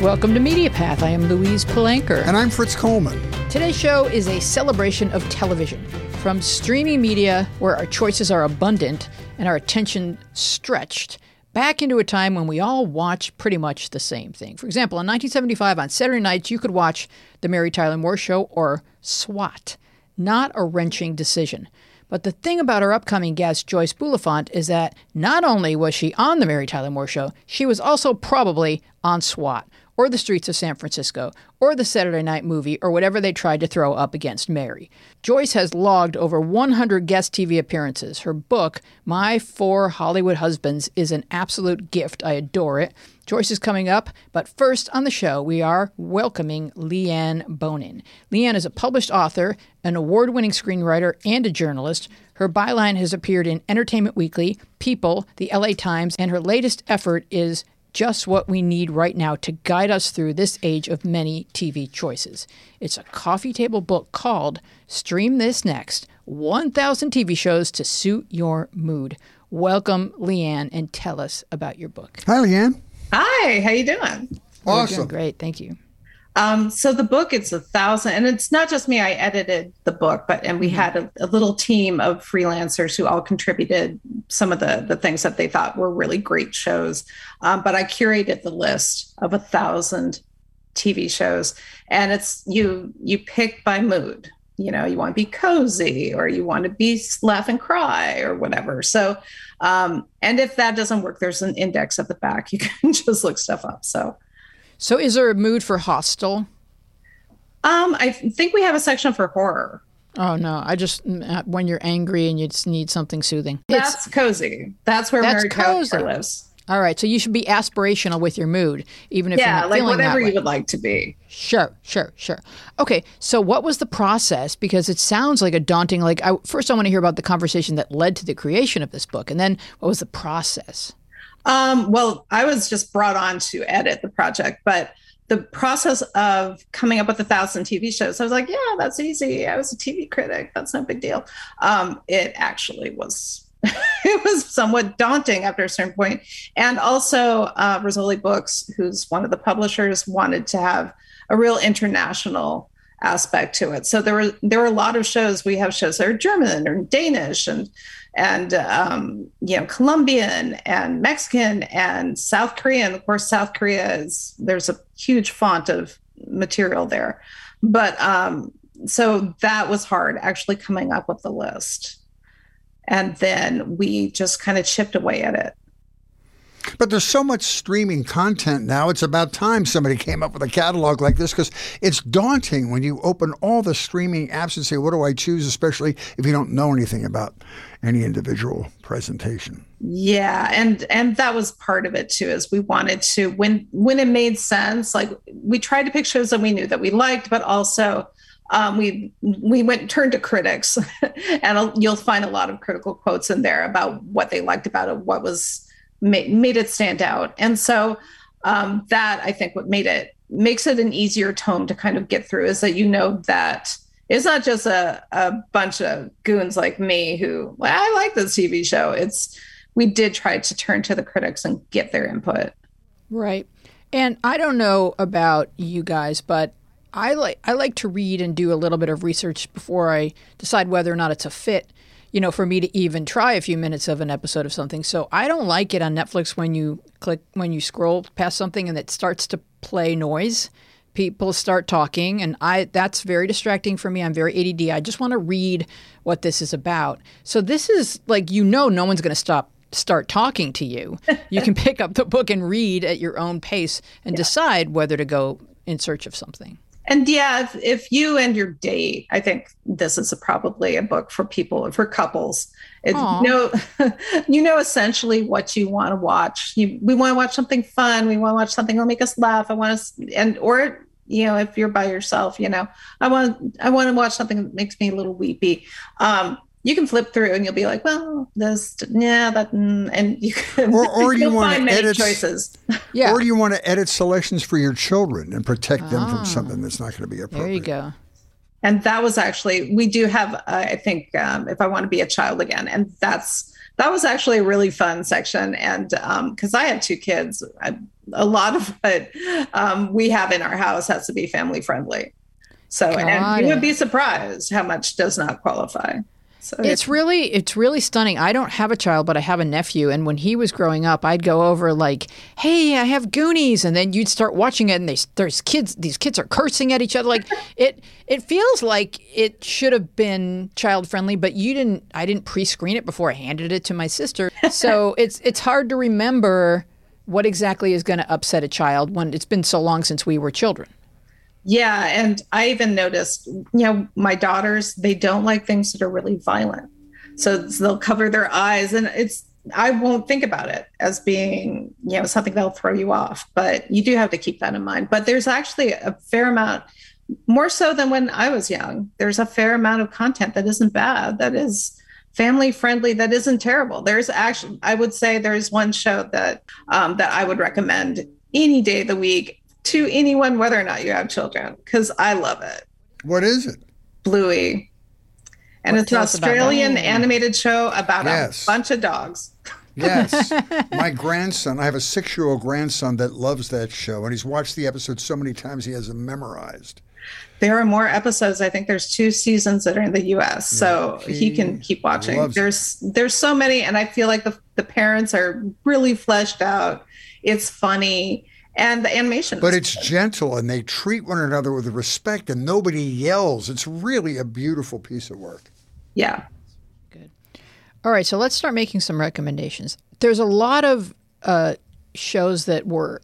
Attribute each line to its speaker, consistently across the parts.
Speaker 1: Welcome to Media Path. I am Louise Palanker.
Speaker 2: And I'm Fritz Coleman.
Speaker 1: Today's show is a celebration of television. From streaming media, where our choices are abundant and our attention stretched, back into a time when we all watch pretty much the same thing. For example, in 1975, on Saturday nights, you could watch The Mary Tyler Moore Show or SWAT. Not a wrenching decision. But the thing about our upcoming guest, Joyce Bulifant, is that not only was she on The Mary Tyler Moore Show, she was also probably on SWAT or the streets of San Francisco, or the Saturday Night Movie, or whatever they tried to throw up against Mary. Joyce has logged over 100 guest TV appearances. Her book, My Four Hollywood Husbands, is an absolute gift. I adore it. Joyce is coming up, but first on the show, we are welcoming Leanne Bonin. Leanne is a published author, an award winning screenwriter, and a journalist. Her byline has appeared in Entertainment Weekly, People, the LA Times, and her latest effort is just what we need right now to guide us through this age of many TV choices. It's a coffee table book called Stream This Next 1000 TV Shows to Suit Your Mood. Welcome, Leanne, and tell us about your book.
Speaker 2: Hi, Leanne.
Speaker 3: Hi, how you doing?
Speaker 2: Awesome.
Speaker 1: great, thank you.
Speaker 3: Um, so the book, it's a thousand, and it's not just me. I edited the book, but and we mm-hmm. had a, a, little team of freelancers who all contributed some of the the things that they thought were really great shows. Um, but I curated the list of a thousand TV shows, and it's you you pick by mood. You know, you want to be cozy, or you want to be laugh and cry, or whatever. So, um, and if that doesn't work, there's an index at the back. You can just look stuff up. So.
Speaker 1: So, is there a mood for hostile?
Speaker 3: Um, I think we have a section for horror.
Speaker 1: Oh no! I just uh, when you're angry and you just need something soothing.
Speaker 3: That's it's, cozy. That's where that's Mary cozy. lives.
Speaker 1: All right, so you should be aspirational with your mood, even if
Speaker 3: yeah,
Speaker 1: you're not
Speaker 3: like
Speaker 1: feeling
Speaker 3: whatever
Speaker 1: you
Speaker 3: would like to be.
Speaker 1: Sure, sure, sure. Okay, so what was the process? Because it sounds like a daunting. Like, I, first, I want to hear about the conversation that led to the creation of this book, and then what was the process?
Speaker 3: Um, well, I was just brought on to edit the project, but the process of coming up with a thousand TV shows, I was like, yeah, that's easy. I was a TV critic. That's no big deal. Um, it actually was. it was somewhat daunting after a certain point. And also, uh, Rizzoli Books, who's one of the publishers, wanted to have a real international aspect to it. So there were there were a lot of shows. We have shows that are German or Danish and and um, you know Colombian and Mexican and South Korean. Of course, South Korea is there's a huge font of material there, but um, so that was hard actually coming up with the list, and then we just kind of chipped away at it.
Speaker 2: But there's so much streaming content now. It's about time somebody came up with a catalog like this because it's daunting when you open all the streaming apps and say, "What do I choose?" Especially if you don't know anything about any individual presentation.
Speaker 3: Yeah, and and that was part of it too. Is we wanted to when when it made sense, like we tried to pick shows that we knew that we liked, but also um, we we went turned to critics, and you'll find a lot of critical quotes in there about what they liked about it, what was made, made it stand out. And so um, that I think what made it makes it an easier tome to kind of get through is that you know that it's not just a, a bunch of goons like me who well, I like this TV show. It's we did try to turn to the critics and get their input.
Speaker 1: Right. And I don't know about you guys, but I like I like to read and do a little bit of research before I decide whether or not it's a fit you know, for me to even try a few minutes of an episode of something. So I don't like it on Netflix when you click when you scroll past something and it starts to play noise. People start talking, and I that's very distracting for me. I'm very ADD. I just want to read what this is about. So this is like you know, no one's going to stop start talking to you. You can pick up the book and read at your own pace and yeah. decide whether to go in search of something.
Speaker 3: And yeah, if, if, you and your date, I think this is a, probably a book for people, for couples. It, you know, you know essentially what you want to watch. You, we want to watch something fun. We want to watch something that'll make us laugh. I want to, and or you know, if you're by yourself, you know, I want I want to watch something that makes me a little weepy. Um, you can flip through and you'll be like, well, this, yeah, that, and you can,
Speaker 2: or, or you want to edit
Speaker 3: choices.
Speaker 1: Yeah.
Speaker 2: Or you want to edit selections for your children and protect them from ah. something that's not going to be appropriate.
Speaker 1: There you go.
Speaker 3: and that was actually we do have uh, I think um, if I want to be a child again, and that's that was actually a really fun section. And because um, I have two kids, I, a lot of what um, we have in our house has to be family friendly. So, Got and you would be surprised how much does not qualify.
Speaker 1: So it's really it's really stunning. I don't have a child, but I have a nephew, and when he was growing up, I'd go over like, "Hey, I have Goonies," and then you'd start watching it, and they, there's kids. These kids are cursing at each other. Like it it feels like it should have been child friendly, but you didn't. I didn't pre-screen it before I handed it to my sister, so it's it's hard to remember what exactly is going to upset a child when it's been so long since we were children.
Speaker 3: Yeah, and I even noticed, you know, my daughters, they don't like things that are really violent. So they'll cover their eyes and it's I won't think about it as being, you know, something that'll throw you off, but you do have to keep that in mind. But there's actually a fair amount more so than when I was young. There's a fair amount of content that isn't bad, that is family friendly, that isn't terrible. There's actually, I would say, there's one show that um, that I would recommend any day of the week to anyone, whether or not you have children, because I love it.
Speaker 2: What is it?
Speaker 3: Bluey. And what it's an Australian animated show about yes. a bunch of dogs.
Speaker 2: Yes. My grandson, I have a six year old grandson that loves that show, and he's watched the episodes so many times he has them memorized.
Speaker 3: There are more episodes. I think there's two seasons that are in the US. Yeah, so he, he, can keep watching. There's it. there's so many, and I feel like the, the parents are really fleshed out. It's funny and the animation.
Speaker 2: But it's good. gentle and they treat one another with respect and nobody yells. It's really a beautiful piece of work.
Speaker 3: Yeah.
Speaker 1: Good. All right, so let's start making some recommendations. There's a lot of uh, shows that were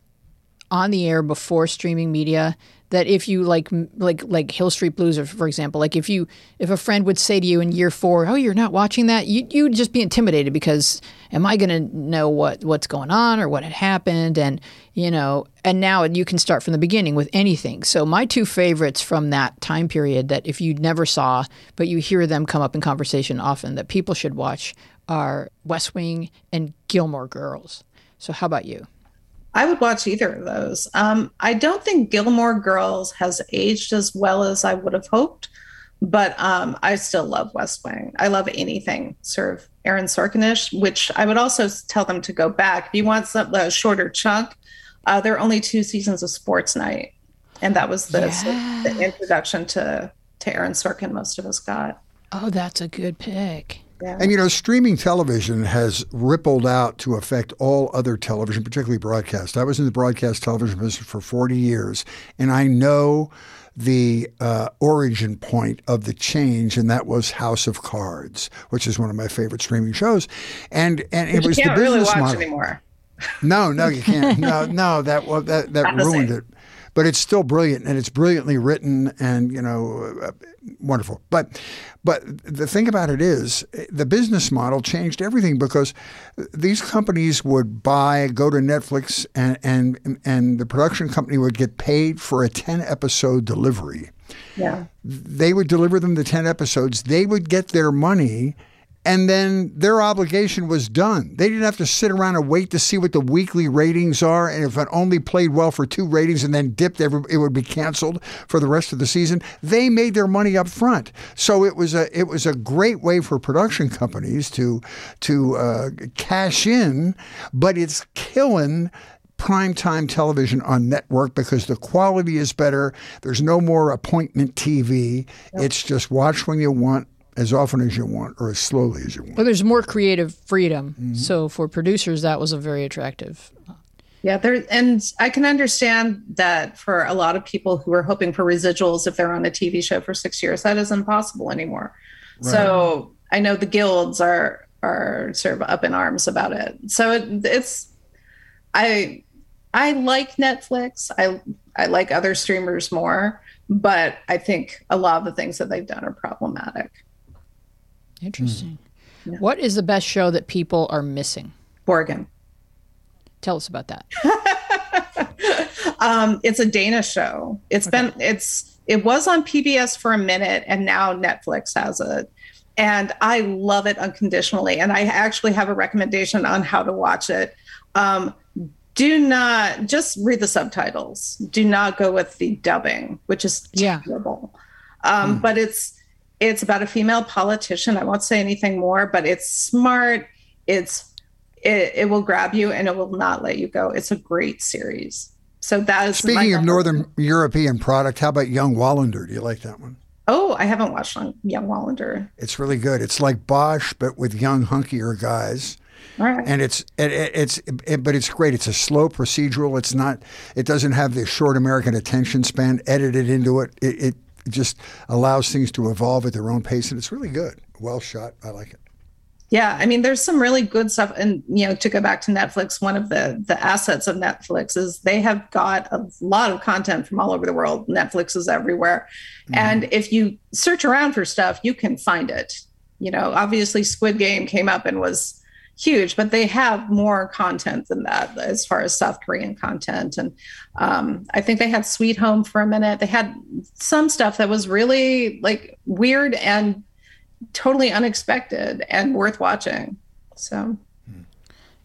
Speaker 1: on the air before streaming media that if you like like like Hill Street Blues or for example like if you if a friend would say to you in year 4 oh you're not watching that you you would just be intimidated because am I going to know what what's going on or what had happened? And you know and now you can start from the beginning with anything. So my two favorites from that time period that if you never saw but you hear them come up in conversation often that people should watch are West Wing and Gilmore Girls. So how about you
Speaker 3: I would watch either of those. Um, I don't think Gilmore Girls has aged as well as I would have hoped, but um, I still love West Wing. I love anything sort of Aaron Sorkinish, which I would also tell them to go back. If you want some, a shorter chunk, uh, there are only two seasons of Sports Night, and that was the, yeah. the introduction to to Aaron Sorkin most of us got.
Speaker 1: Oh, that's a good pick.
Speaker 2: Yeah. And you know, streaming television has rippled out to affect all other television, particularly broadcast. I was in the broadcast television business for 40 years, and I know the uh, origin point of the change, and that was House of Cards, which is one of my favorite streaming shows. And and it was the business
Speaker 3: really watch
Speaker 2: model.
Speaker 3: anymore.
Speaker 2: No, no, you can't. No, no, that well, that that ruined it but it's still brilliant and it's brilliantly written and you know uh, wonderful. But but the thing about it is the business model changed everything because these companies would buy, go to Netflix, and and and the production company would get paid for a ten episode delivery.
Speaker 3: Yeah.
Speaker 2: They would deliver them the 10 episodes. They would get their money and then their obligation was done. They didn't have to sit around and wait to see what the weekly ratings are, and if it only played well for two ratings and then dipped, it would be canceled for the rest of the season. They made their money up front, so it was a it was a great way for production companies to to uh, cash in, but it's killing primetime television on network because the quality is better. There's no more appointment TV. Yep. It's just watch when you want, as often as you want or as slowly as you want.
Speaker 1: Well, there's more creative freedom. Mm-hmm. So for producers, that was a very attractive.
Speaker 3: Yeah, there, and I can understand that for a lot of people who are hoping for residuals if they're on a TV show for six years, that is impossible anymore. Right. So I know the guilds are are sort of up in arms about it. So it, it's I I like Netflix. I I like other streamers more, but I think a lot of the things that they've done are problematic.
Speaker 1: Interesting. Mm. Yeah. What is the best show that people are missing?
Speaker 3: Borgen.
Speaker 1: Tell us about that.
Speaker 3: um, it's a Danish show. It's okay. been it's it was on PBS for a minute, and now Netflix has it. And I love it unconditionally. And I actually have a recommendation on how to watch it. Um, do not just read the subtitles. Do not go with the dubbing, which is terrible. Yeah Um, mm. But it's it's about a female politician. I won't say anything more, but it's smart. It's it, it will grab you and it will not let you go. It's a great series. So that is
Speaker 2: speaking of Northern European product. How about Young Wallander? Do you like that one?
Speaker 3: Oh, I haven't watched Young Wallander.
Speaker 2: It's really good. It's like Bosch, but with young, hunkier guys.
Speaker 3: Right.
Speaker 2: And it's it, it's it, but it's great. It's a slow procedural. It's not. It doesn't have the short American attention span edited into it. It, it just allows things to evolve at their own pace, and it's really good. Well shot. I like it.
Speaker 3: Yeah, I mean, there's some really good stuff, and you know, to go back to Netflix, one of the the assets of Netflix is they have got a lot of content from all over the world. Netflix is everywhere, mm-hmm. and if you search around for stuff, you can find it. You know, obviously, Squid Game came up and was huge, but they have more content than that as far as South Korean content. And um, I think they had Sweet Home for a minute. They had some stuff that was really like weird and totally unexpected and worth watching. So,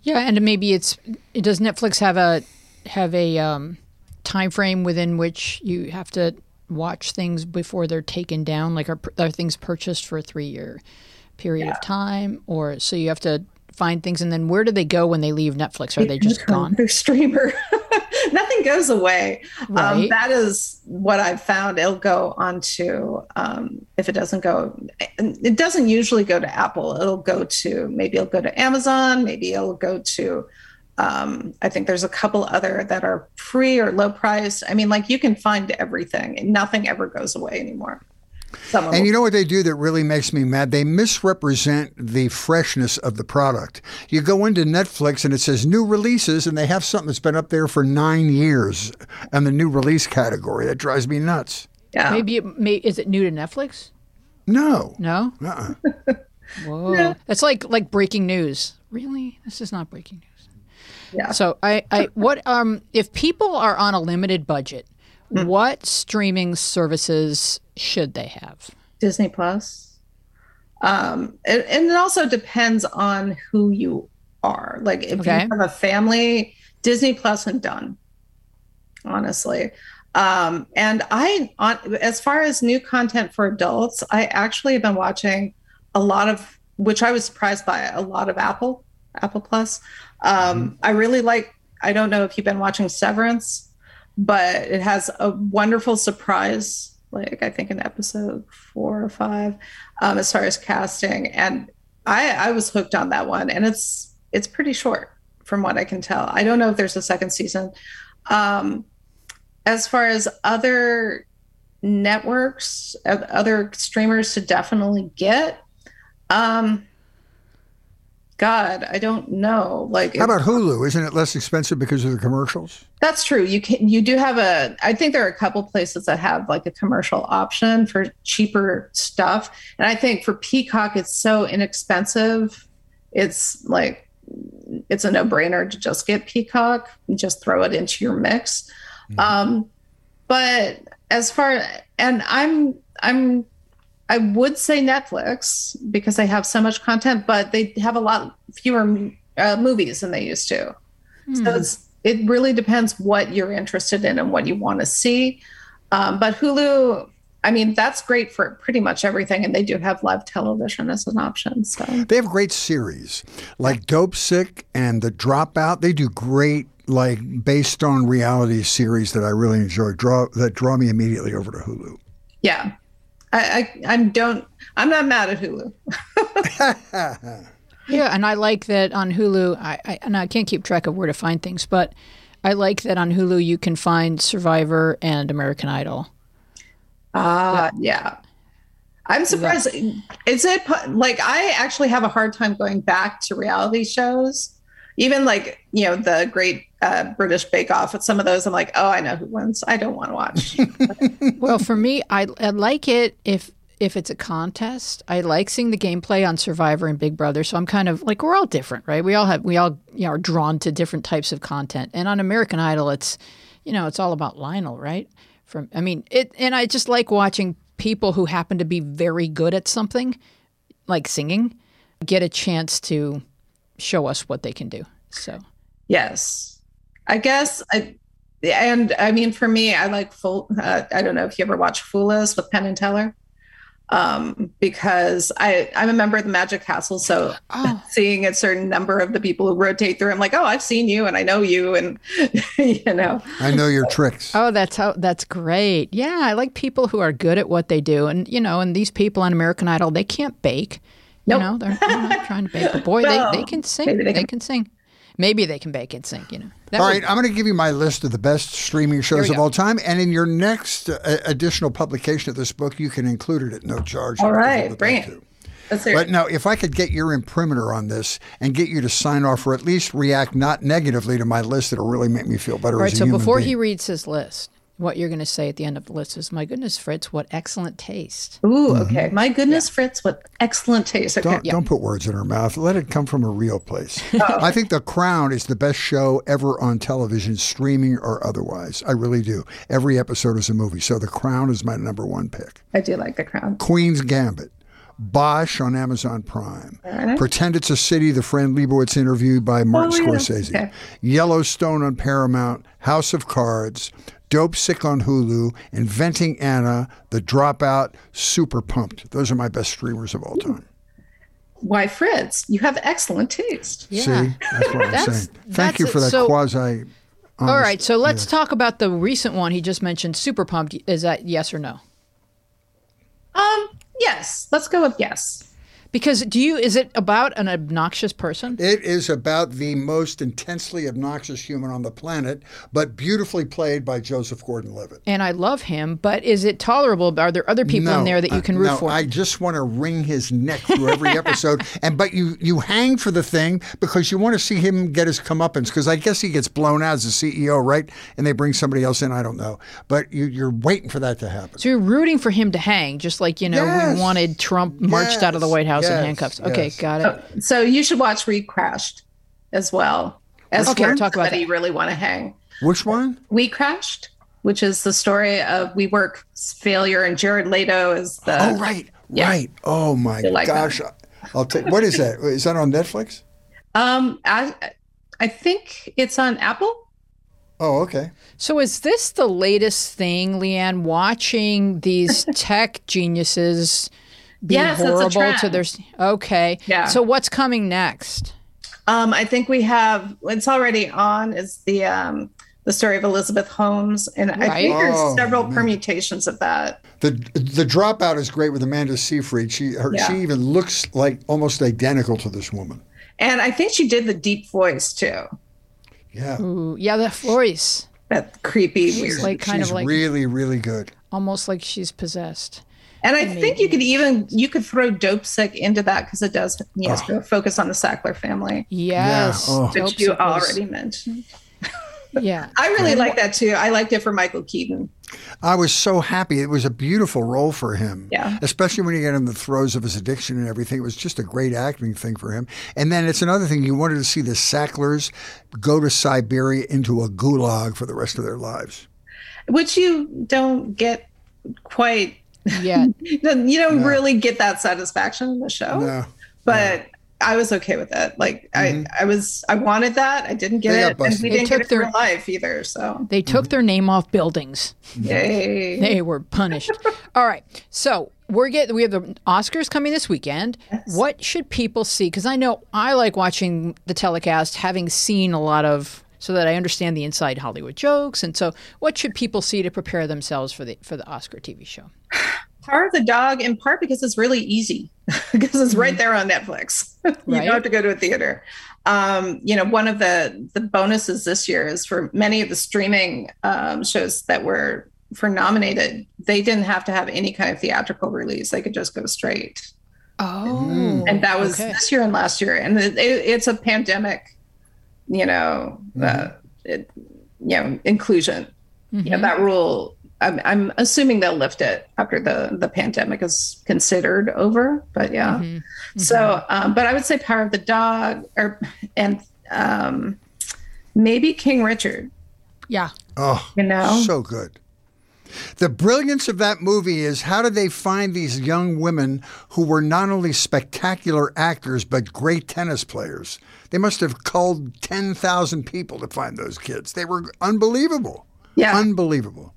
Speaker 1: yeah, and maybe it's does Netflix have a have a um, time frame within which you have to watch things before they're taken down? Like are, are things purchased for a three year period yeah. of time, or so you have to find things and then where do they go when they leave Netflix? Are they just gone?
Speaker 3: Their streamer. Nothing goes away. Um, right. Um, that is what I've found. It'll go onto um, if it doesn't go. It doesn't usually go to Apple. It'll go to maybe it'll go to Amazon. Maybe it'll go to. Um, I think there's a couple other that are free or low priced. I mean, like you can find everything. Nothing ever goes away anymore
Speaker 2: and you know what they do that really makes me mad? They misrepresent the freshness of the product. You go into Netflix and it says new releases, and they have something that's been up there for nine years in the new release category. That drives me nuts.
Speaker 1: Yeah. Maybe it may, is it new to Netflix?
Speaker 2: No.
Speaker 1: No. Uh-uh. Whoa. Yeah. That's like like breaking news. Really? This is not breaking news.
Speaker 3: Yeah.
Speaker 1: So I, I what um if people are on a limited budget, mm. what streaming services should they have?
Speaker 3: Disney Plus. Um, and, and it also depends on who you are. Like if okay. you have a family, Disney Plus and done. Honestly. Um, and I, on, as far as new content for adults, I actually have been watching a lot of, which I was surprised by, a lot of Apple, Apple Plus. Um, mm-hmm. I really like. I don't know if you've been watching Severance, but it has a wonderful surprise like I think in episode four or five, um, as far as casting. And I, I was hooked on that one, and it's it's pretty short from what I can tell. I don't know if there's a second season. Um, as far as other networks, other streamers to definitely get, um, God, I don't know. Like,
Speaker 2: how about Hulu? Isn't it less expensive because of the commercials?
Speaker 3: That's true. You can you do have a. I think there are a couple places that have like a commercial option for cheaper stuff, and I think for Peacock it's so inexpensive. It's like it's a no brainer to just get Peacock and just throw it into your mix. Mm-hmm. Um, but as far and I'm I'm I would say Netflix because they have so much content, but they have a lot fewer uh, movies than they used to. Mm. So it's, it really depends what you're interested in and what you want to see. Um, but Hulu, I mean, that's great for pretty much everything, and they do have live television as an option. So
Speaker 2: they have great series like Dopesick and The Dropout. They do great like based on reality series that I really enjoy. Draw that draw me immediately over to Hulu.
Speaker 3: Yeah, I, I, I don't. I'm not mad at Hulu.
Speaker 1: yeah, and I like that on Hulu. I, I and I can't keep track of where to find things, but I like that on Hulu you can find Survivor and American Idol.
Speaker 3: Ah, uh, yeah. I'm surprised. Is it like I actually have a hard time going back to reality shows? Even like you know the Great uh, British Bake Off with some of those, I'm like, oh, I know who wins. I don't want to watch.
Speaker 1: well, for me, I, I like it if if it's a contest. I like seeing the gameplay on Survivor and Big Brother. So I'm kind of like we're all different, right? We all have we all you know are drawn to different types of content. And on American Idol, it's you know it's all about Lionel, right? From I mean it, and I just like watching people who happen to be very good at something, like singing, get a chance to show us what they can do. So
Speaker 3: yes I guess I and I mean, for me, I like full. Uh, I don't know if you ever watch Fool Us with Penn and Teller, um, because I I'm a member of the Magic Castle, so
Speaker 1: Oh.
Speaker 3: seeing a certain number of the people who rotate through, I'm like, oh, I've seen you, and I know you, and you know,
Speaker 2: I know your tricks.
Speaker 1: Oh, that's how. That's great. Yeah, I like people who are good at what they do, and you know, and these people on American Idol, they can't bake. You
Speaker 3: Nope.
Speaker 1: know, they're, they're not trying to bake, but boy,
Speaker 3: Well,
Speaker 1: they, they can sing.
Speaker 3: maybe
Speaker 1: They,
Speaker 3: they
Speaker 1: can,
Speaker 3: can-
Speaker 1: sing. Maybe they can bake and sing. You know. That
Speaker 2: All
Speaker 1: would-
Speaker 2: right, I'm going to give you my list of the best streaming shows of
Speaker 1: go.
Speaker 2: all time, and in your next uh, additional publication of this book, you can include it at no charge.
Speaker 3: all
Speaker 2: if you
Speaker 3: right, bring it.
Speaker 2: to. But now, if I could get your imprimatur on this and get you to sign off or at least react not negatively to my list, it'll really make me feel better
Speaker 1: All right.
Speaker 2: as a
Speaker 1: So
Speaker 2: human
Speaker 1: before
Speaker 2: being.
Speaker 1: he reads his list, what you're going to say at the end of the list is, "My goodness, Fritz, what excellent taste."
Speaker 3: Ooh, okay. Mm-hmm. My goodness, Fritz, what excellent taste. Okay.
Speaker 2: Don't, don't put words in her mouth. Let it come from a real place.
Speaker 3: Oh.
Speaker 2: I think The Crown is the best show ever on television, streaming or otherwise. I really do. Every episode is a movie. So The Crown is my number one pick.
Speaker 3: I do like the crown.
Speaker 2: Queen's Gambit. Bosch on Amazon Prime.
Speaker 3: right.
Speaker 2: Pretend It's a City, the Fran Lebowitz interviewed by Martin
Speaker 3: Oh, yeah.
Speaker 2: Scorsese.
Speaker 3: Okay.
Speaker 2: Yellowstone on Paramount. House of Cards. Dopesick on Hulu. Inventing Anna. The Dropout. Super Pumped. Those are my best streamers of all time.
Speaker 3: Why, Fritz, you have excellent taste.
Speaker 1: Yeah.
Speaker 2: See, that's what I'm
Speaker 1: That's-
Speaker 2: saying. Thank
Speaker 1: that's
Speaker 2: you for that
Speaker 1: So-
Speaker 2: quasi.
Speaker 1: All right. So let's talk about the recent one he just mentioned. Super pumped. Is that yes or no?
Speaker 3: Um, yes. Let's go with yes.
Speaker 1: Because do you? Is it about an obnoxious person?
Speaker 2: It is about the most intensely obnoxious human on the planet, but beautifully played by Joseph Gordon-Levitt.
Speaker 1: and I love him, but is it tolerable? Are there other people in there that you can root
Speaker 2: no,
Speaker 1: for?
Speaker 2: I just want to wring his neck through every episode, and but you you hang for the thing because you want to see him get his comeuppance because I guess he gets blown out as a CEO, right? And they bring somebody else in. I don't know, but you, you're waiting for that to happen.
Speaker 1: so you're rooting for him to hang, just like you know
Speaker 2: Yes.
Speaker 1: we wanted Trump marched out of the White House in
Speaker 2: Yes.
Speaker 1: handcuffs. Okay,
Speaker 2: Yes.
Speaker 1: got it.
Speaker 3: So you should watch We Crashed as well. As
Speaker 1: Okay,
Speaker 3: for
Speaker 1: talk about that.
Speaker 3: you really want to hang.
Speaker 2: Which one?
Speaker 3: We Crashed, which is the story of WeWork's failure, and Jared Leto is the.
Speaker 2: oh, right,
Speaker 3: yeah.
Speaker 2: right. Oh my
Speaker 3: You like that.
Speaker 2: gosh, I'll take. What is that? Is that on Netflix?
Speaker 3: Um, I, I think it's on Apple.
Speaker 2: Oh, okay.
Speaker 1: So is this the latest thing, Leanne? Watching these tech geniuses be
Speaker 3: Yes, a
Speaker 1: horrible to their. Okay.
Speaker 3: Yeah.
Speaker 1: So what's coming next?
Speaker 3: Um, I think we have it's already on. Is the um the story of Elizabeth Holmes, and I think there's
Speaker 2: Oh,
Speaker 3: several
Speaker 2: man.
Speaker 3: permutations of that.
Speaker 2: The the dropout is great with Amanda Seyfried. She her,
Speaker 3: Yeah.
Speaker 2: she even looks like almost identical to this woman.
Speaker 3: And I think she did the deep voice too.
Speaker 2: Yeah.
Speaker 1: Ooh, yeah, the voice,
Speaker 3: That creepy, weird.
Speaker 1: like kind
Speaker 2: She's
Speaker 1: of like
Speaker 2: really, really good.
Speaker 1: almost like she's possessed.
Speaker 3: And I think you could even you could throw Dope Sick into that because it does you know oh. focus on the Sackler family,
Speaker 1: Yes,
Speaker 2: Oh.
Speaker 3: which
Speaker 1: Dope
Speaker 3: you
Speaker 1: Sick was-
Speaker 3: already mentioned.
Speaker 1: Yeah,
Speaker 3: I really like that too. I liked it for Michael Keaton.
Speaker 2: I was so happy. It was a beautiful role for him.
Speaker 3: Yeah.
Speaker 2: Especially when you get in the throes of his addiction and everything. It was just a great acting thing for him. And then it's another thing. You wanted to see the Sacklers go to Siberia into a gulag for the rest of their lives.
Speaker 3: which you don't get quite
Speaker 1: yeah.
Speaker 3: you don't really get that satisfaction in the show
Speaker 2: No.
Speaker 3: but i was okay with it like i mm-hmm. i was i wanted that i didn't get
Speaker 2: They
Speaker 3: it and we.
Speaker 1: They
Speaker 3: didn't get
Speaker 1: took
Speaker 3: it
Speaker 1: their-
Speaker 3: life either so
Speaker 1: They took mm-hmm. their name off buildings.
Speaker 3: yay
Speaker 1: They were punished. All right. So we're getting we have the Oscars coming this weekend. What should people see? Because I know I like watching the telecast, having seen a lot of so that I understand the inside Hollywood jokes. And so what should people see to prepare themselves for the for the Oscar TV show?
Speaker 3: Power of the Dog in part because it's really easy because it's right there on Netflix. you
Speaker 1: Right.
Speaker 3: don't have to go to a theater. Um, you know, one of the the bonuses this year is for many of the streaming um, shows that were for nominated, they didn't have to have any kind of theatrical release. They could just go straight.
Speaker 1: Oh.
Speaker 3: and that was
Speaker 1: okay.
Speaker 3: this year and last year and it, it, it's a pandemic you know uh, it, you know inclusion
Speaker 1: Mm-hmm.
Speaker 3: you know that rule I'm, I'm assuming they'll lift it after the the pandemic is considered over but yeah
Speaker 1: Mm-hmm.
Speaker 3: so um, but i would say power of the dog or and um, maybe king richard
Speaker 1: Yeah.
Speaker 2: Oh,
Speaker 3: you know
Speaker 2: so good. The brilliance of that movie is how did they find these young women who were not only spectacular actors but great tennis players? They must have culled 10,000 people to find those kids. They were unbelievable.
Speaker 3: Yeah.
Speaker 2: Unbelievable.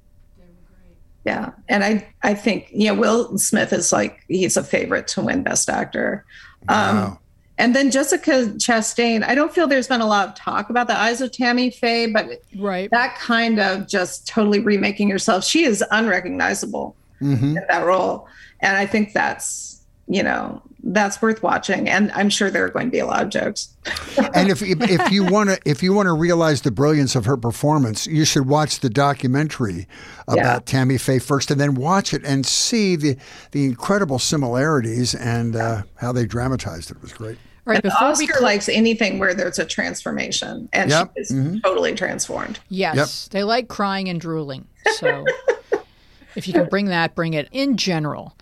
Speaker 3: Yeah, and I I think you know Will Smith is like he's a favorite to win Best Actor. Um,
Speaker 2: Wow.
Speaker 3: And then Jessica Chastain. I don't feel there's been a lot of talk about the eyes of Tammy Faye, but
Speaker 1: Right.
Speaker 3: that kind of just totally remaking yourself. She is unrecognizable
Speaker 2: hmm
Speaker 3: in that role, and I think that's you know that's worth watching. And I'm sure there are going to be a lot of jokes.
Speaker 2: and if if you want to if you want to realize the brilliance of her performance, you should watch the documentary about
Speaker 3: Yeah.
Speaker 2: Tammy Faye first, and then watch it and see the the incredible similarities and uh, how they dramatized it. It was great.
Speaker 1: All right.
Speaker 3: And Oscar
Speaker 1: cl-
Speaker 3: likes anything where there's a transformation, and
Speaker 2: Yep.
Speaker 3: she is
Speaker 2: Mhm.
Speaker 3: totally transformed.
Speaker 1: Yes, they like crying and drooling. So if you can bring that, bring it. In general,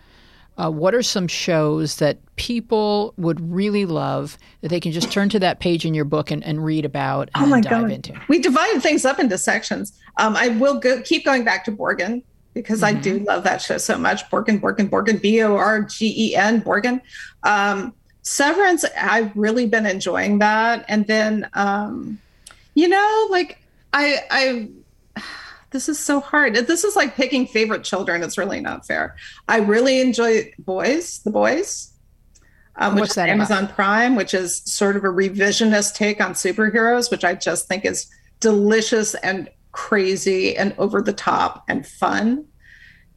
Speaker 1: uh, what are some shows that people would really love that they can just turn to that page in your book and, and read about and
Speaker 3: Oh my
Speaker 1: dive
Speaker 3: god!
Speaker 1: into?
Speaker 3: We divided things up into sections. Um, I will go, keep going back to Borgen because I do love that show so much. Borgen, Borgen, Borgen, B O R G E N, Borgen. Um, Severance, I've really been enjoying that, and then um, you know, like I, I. This is so hard. This is like picking favorite children. It's really not fair. I really enjoy Boys, The Boys, um, which
Speaker 1: What's
Speaker 3: is
Speaker 1: that about?
Speaker 3: Amazon Prime, which is sort of a revisionist take on superheroes, which I just think is delicious and crazy and over the top and fun.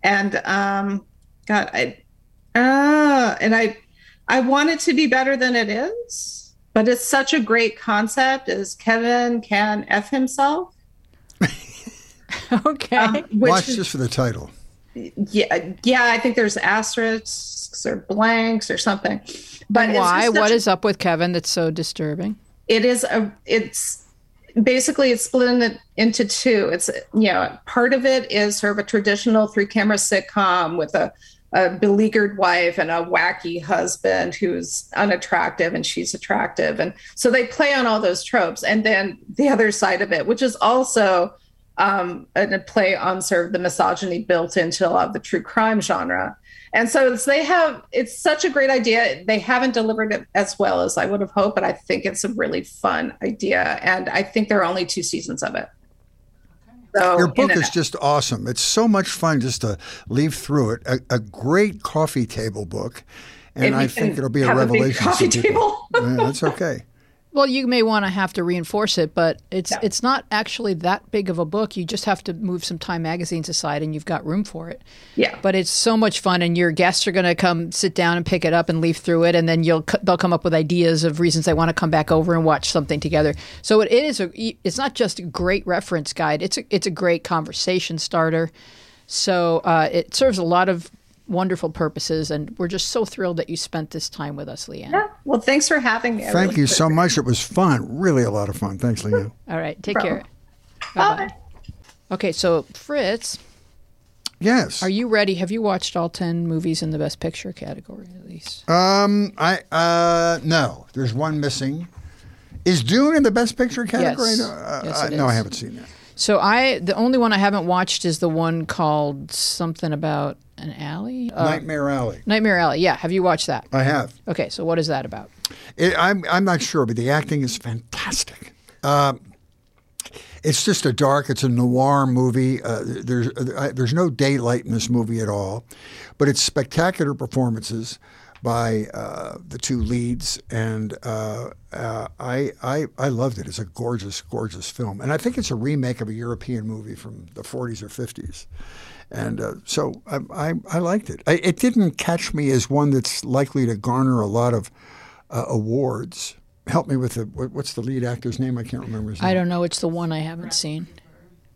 Speaker 3: And um, God, I uh, and I I want it to be better than it is, but it's such a great concept. as Kevin can f himself?
Speaker 1: okay.
Speaker 3: Um, which
Speaker 2: Watch
Speaker 3: is-
Speaker 2: just for the title.
Speaker 3: yeah, yeah. I think there's asterisks or blanks or something. But
Speaker 1: And why?
Speaker 3: just such
Speaker 1: What
Speaker 3: a-
Speaker 1: is up with Kevin that's so disturbing?
Speaker 3: it is a it's basically it's split in, into two it's you know part of it is sort of a traditional three camera sitcom with a, a beleaguered wife and a wacky husband who's unattractive and she's attractive and so they play on all those tropes and then the other side of it which is also um, a play on sort of the misogyny built into a lot of the true crime genre and so it's, they have it's such a great idea. They haven't delivered it as well as I would have hoped, but I think it's a really fun idea. And I think there are only two seasons of it. So
Speaker 2: Your book is just awesome. It's so much fun just to leaf through it. A, a great coffee table book, and I think it'll be a revelation. to
Speaker 3: coffee table.
Speaker 2: yeah, that's okay.
Speaker 1: Well, you may want to have to reinforce it, but it's
Speaker 3: Yeah.
Speaker 1: it's not actually that big of a book. You just have to move some Time magazines aside, and you've got room for it.
Speaker 3: yeah.
Speaker 1: But it's so much fun, and your guests are going to come sit down and pick it up and leaf through it, and then you'll they'll come up with ideas of reasons they want to come back over and watch something together. So it is a it's not just a great reference guide; it's a, it's a great conversation starter. So uh, it serves a lot of wonderful purposes, and we're just so thrilled that you spent this time with us, Leanne.
Speaker 3: Yeah. Well, thanks for having me. I
Speaker 2: Thank
Speaker 3: really
Speaker 2: you so much. It was fun. Really a lot of fun. Thanks, Leanne.
Speaker 1: All right, take
Speaker 3: Problem.
Speaker 1: care. Bye bye. Okay, so Fritz,
Speaker 2: Yes.
Speaker 1: are you ready? Have you watched all ten movies in the Best Picture category at least?
Speaker 2: Um, I uh no, there's one missing. Is Dune in the Best Picture category?
Speaker 1: Yes.
Speaker 2: No, uh,
Speaker 1: Yes,
Speaker 2: uh,
Speaker 1: it
Speaker 2: no, I haven't seen that.
Speaker 1: So I the only one I haven't watched is the one called something about an alley. Uh,
Speaker 2: Nightmare Alley.
Speaker 1: Nightmare Alley. Yeah, have you watched that?
Speaker 2: I have.
Speaker 1: Okay, so what is that about?
Speaker 2: It, I'm I'm not sure, but the acting is fantastic. Um, it's just a dark. It's a noir movie. Uh, there's uh, there's no daylight in this movie at all, but it's spectacular performances by uh, the two leads, and uh, uh, I, I I loved it. It's a gorgeous, gorgeous film, and I think it's a remake of a European movie from the 40s or 50s. And uh, so I, I, I liked it. I, it didn't catch me as one that's likely to garner a lot of uh, awards. Help me with the what's the lead actor's name? I can't remember his name.
Speaker 1: I don't know. It's the one I haven't seen.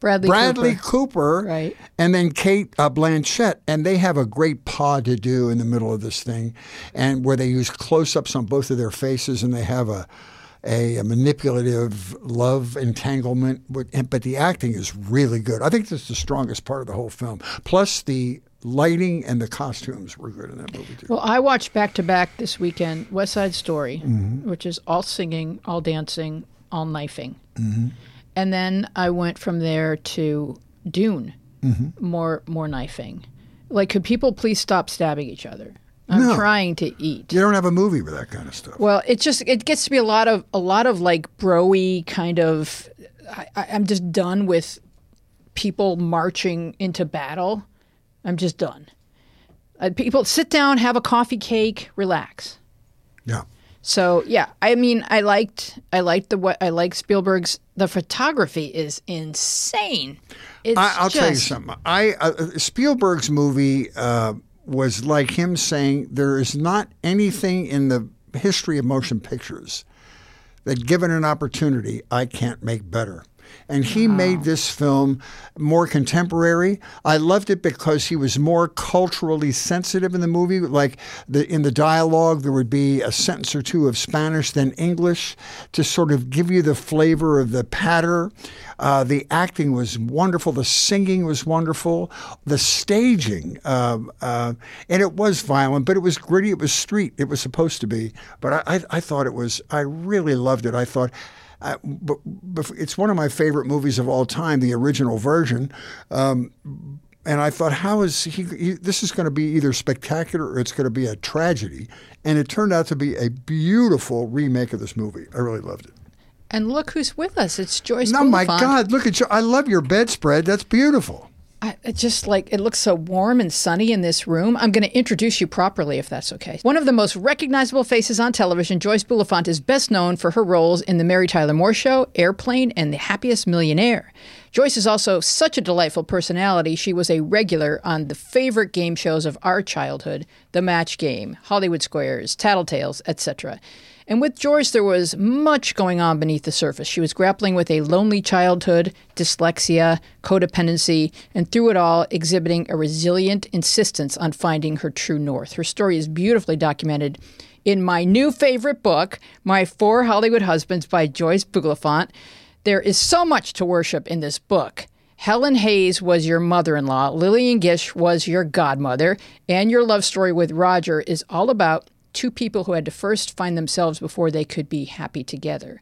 Speaker 1: Bradley.
Speaker 2: Bradley
Speaker 1: Cooper.
Speaker 2: Cooper,
Speaker 1: Right.
Speaker 2: and then Kate uh, Blanchett, and they have a great pas de deux in the middle of this thing, and where they use close-ups on both of their faces, and they have a a, a manipulative love entanglement. With, and, but the acting is really good. I think that's the strongest part of the whole film. Plus the lighting and the costumes were good in that movie too.
Speaker 1: Well, I watched back to back this weekend West Side Story,
Speaker 2: Mm-hmm.
Speaker 1: which is all singing, all dancing, all knifing.
Speaker 2: Mm-hmm.
Speaker 1: And then I went from there to Dune,
Speaker 2: Mm-hmm.
Speaker 1: more more knifing. Like, could people please stop stabbing each other? I'm
Speaker 2: No.
Speaker 1: trying to eat.
Speaker 2: you don't have a movie with that kind of stuff.
Speaker 1: Well, it just it gets to be a lot of a lot of like broy kind of. I, I- I'm just done with people marching into battle. I'm just done. Uh, people sit down, have a coffee cake, relax.
Speaker 2: Yeah.
Speaker 1: So yeah, I mean, I liked I liked the what I like Spielberg's. The photography is insane. It's
Speaker 2: I, I'll tell you something. I uh, Spielberg's movie uh, was like him saying there is not anything in the history of motion pictures that, given an opportunity, I can't make better. And he made this film more contemporary. I loved it because he was more culturally sensitive in the movie. Like the, in the dialogue, there would be a sentence or two of Spanish, then English, to sort of give you the flavor of the patter. Uh, the acting was wonderful. The singing was wonderful. The staging, uh, uh, and it was violent, but it was gritty. It was street. It was supposed to be. But I, I, I thought it was. I really loved it. I thought. It's one of my favorite movies of all time, the original version. Um, and I thought, how is he, he this is going to be either spectacular or it's going to be a tragedy. And it turned out to be a beautiful remake of this movie. I really loved it.
Speaker 1: And look who's with us. It's Joyce.
Speaker 2: Oh my God, look at you. I love your bedspread. That's beautiful.
Speaker 1: It just like it looks so warm and sunny in this room. I'm going to introduce you properly, if that's okay. One of the most recognizable faces on television, Joyce Bulifant is best known for her roles in The Mary Tyler Moore Show, Airplane, and The Happiest Millionaire. Joyce is also such a delightful personality. She was a regular on the favorite game shows of our childhood The Match Game, Hollywood Squares, Tattletales, etc. And with Joyce, there was much going on beneath the surface. She was grappling with a lonely childhood, dyslexia, codependency, and through it all, exhibiting a resilient insistence on finding her true north. Her story is beautifully documented in my new favorite book, My Four Hollywood Husbands by Joyce Bulifant. There is so much to worship in this book. Helen Hayes was your mother in law, Lillian Gish was your godmother, and your love story with Roger is all about two people who had to first find themselves before they could be happy together.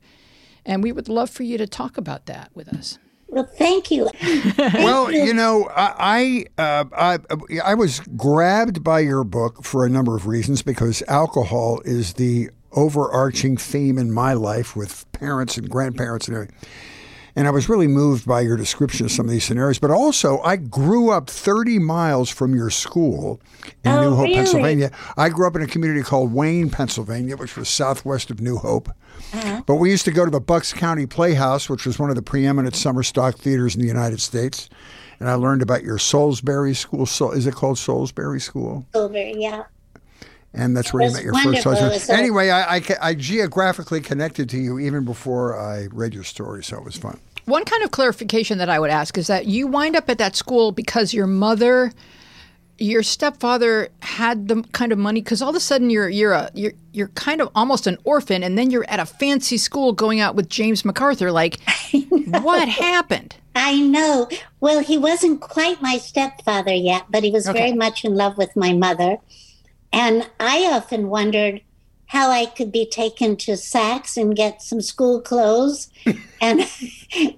Speaker 1: And we would love for you to talk about that with us.
Speaker 4: Well, thank you.
Speaker 2: Well, you know, I I, uh, I I was grabbed by your book for a number of reasons because alcohol is the overarching theme in my life with parents and grandparents and everything. And I was really moved by your description of some of these scenarios. But also, I grew up 30 miles from your school in
Speaker 4: Oh,
Speaker 2: New Hope,
Speaker 4: really?
Speaker 2: Pennsylvania. I grew up in a community called Wayne, Pennsylvania, which was southwest of New Hope.
Speaker 4: Uh-huh.
Speaker 2: But we used to go to the Bucks County Playhouse, which was one of the preeminent summer stock theaters in the United States. And I learned about your Solebury School. So, is it called Solebury School?
Speaker 4: Over, yeah.
Speaker 2: And that's where you met your first husband.
Speaker 4: So-
Speaker 2: Anyway, I, I, I geographically connected to you even before I read your story, so it was fun.
Speaker 1: One kind of clarification that I would ask is that you wind up at that school because your mother, your stepfather had the kind of money because all of a sudden you're you're a you're you're kind of almost an orphan and then you're at a fancy school going out with James MacArthur. Like, what happened?
Speaker 4: I know. Well, he wasn't quite my stepfather yet, but he was
Speaker 1: Okay.
Speaker 4: very much in love with my mother. And I often wondered how I could be taken to Saks and get some school clothes. and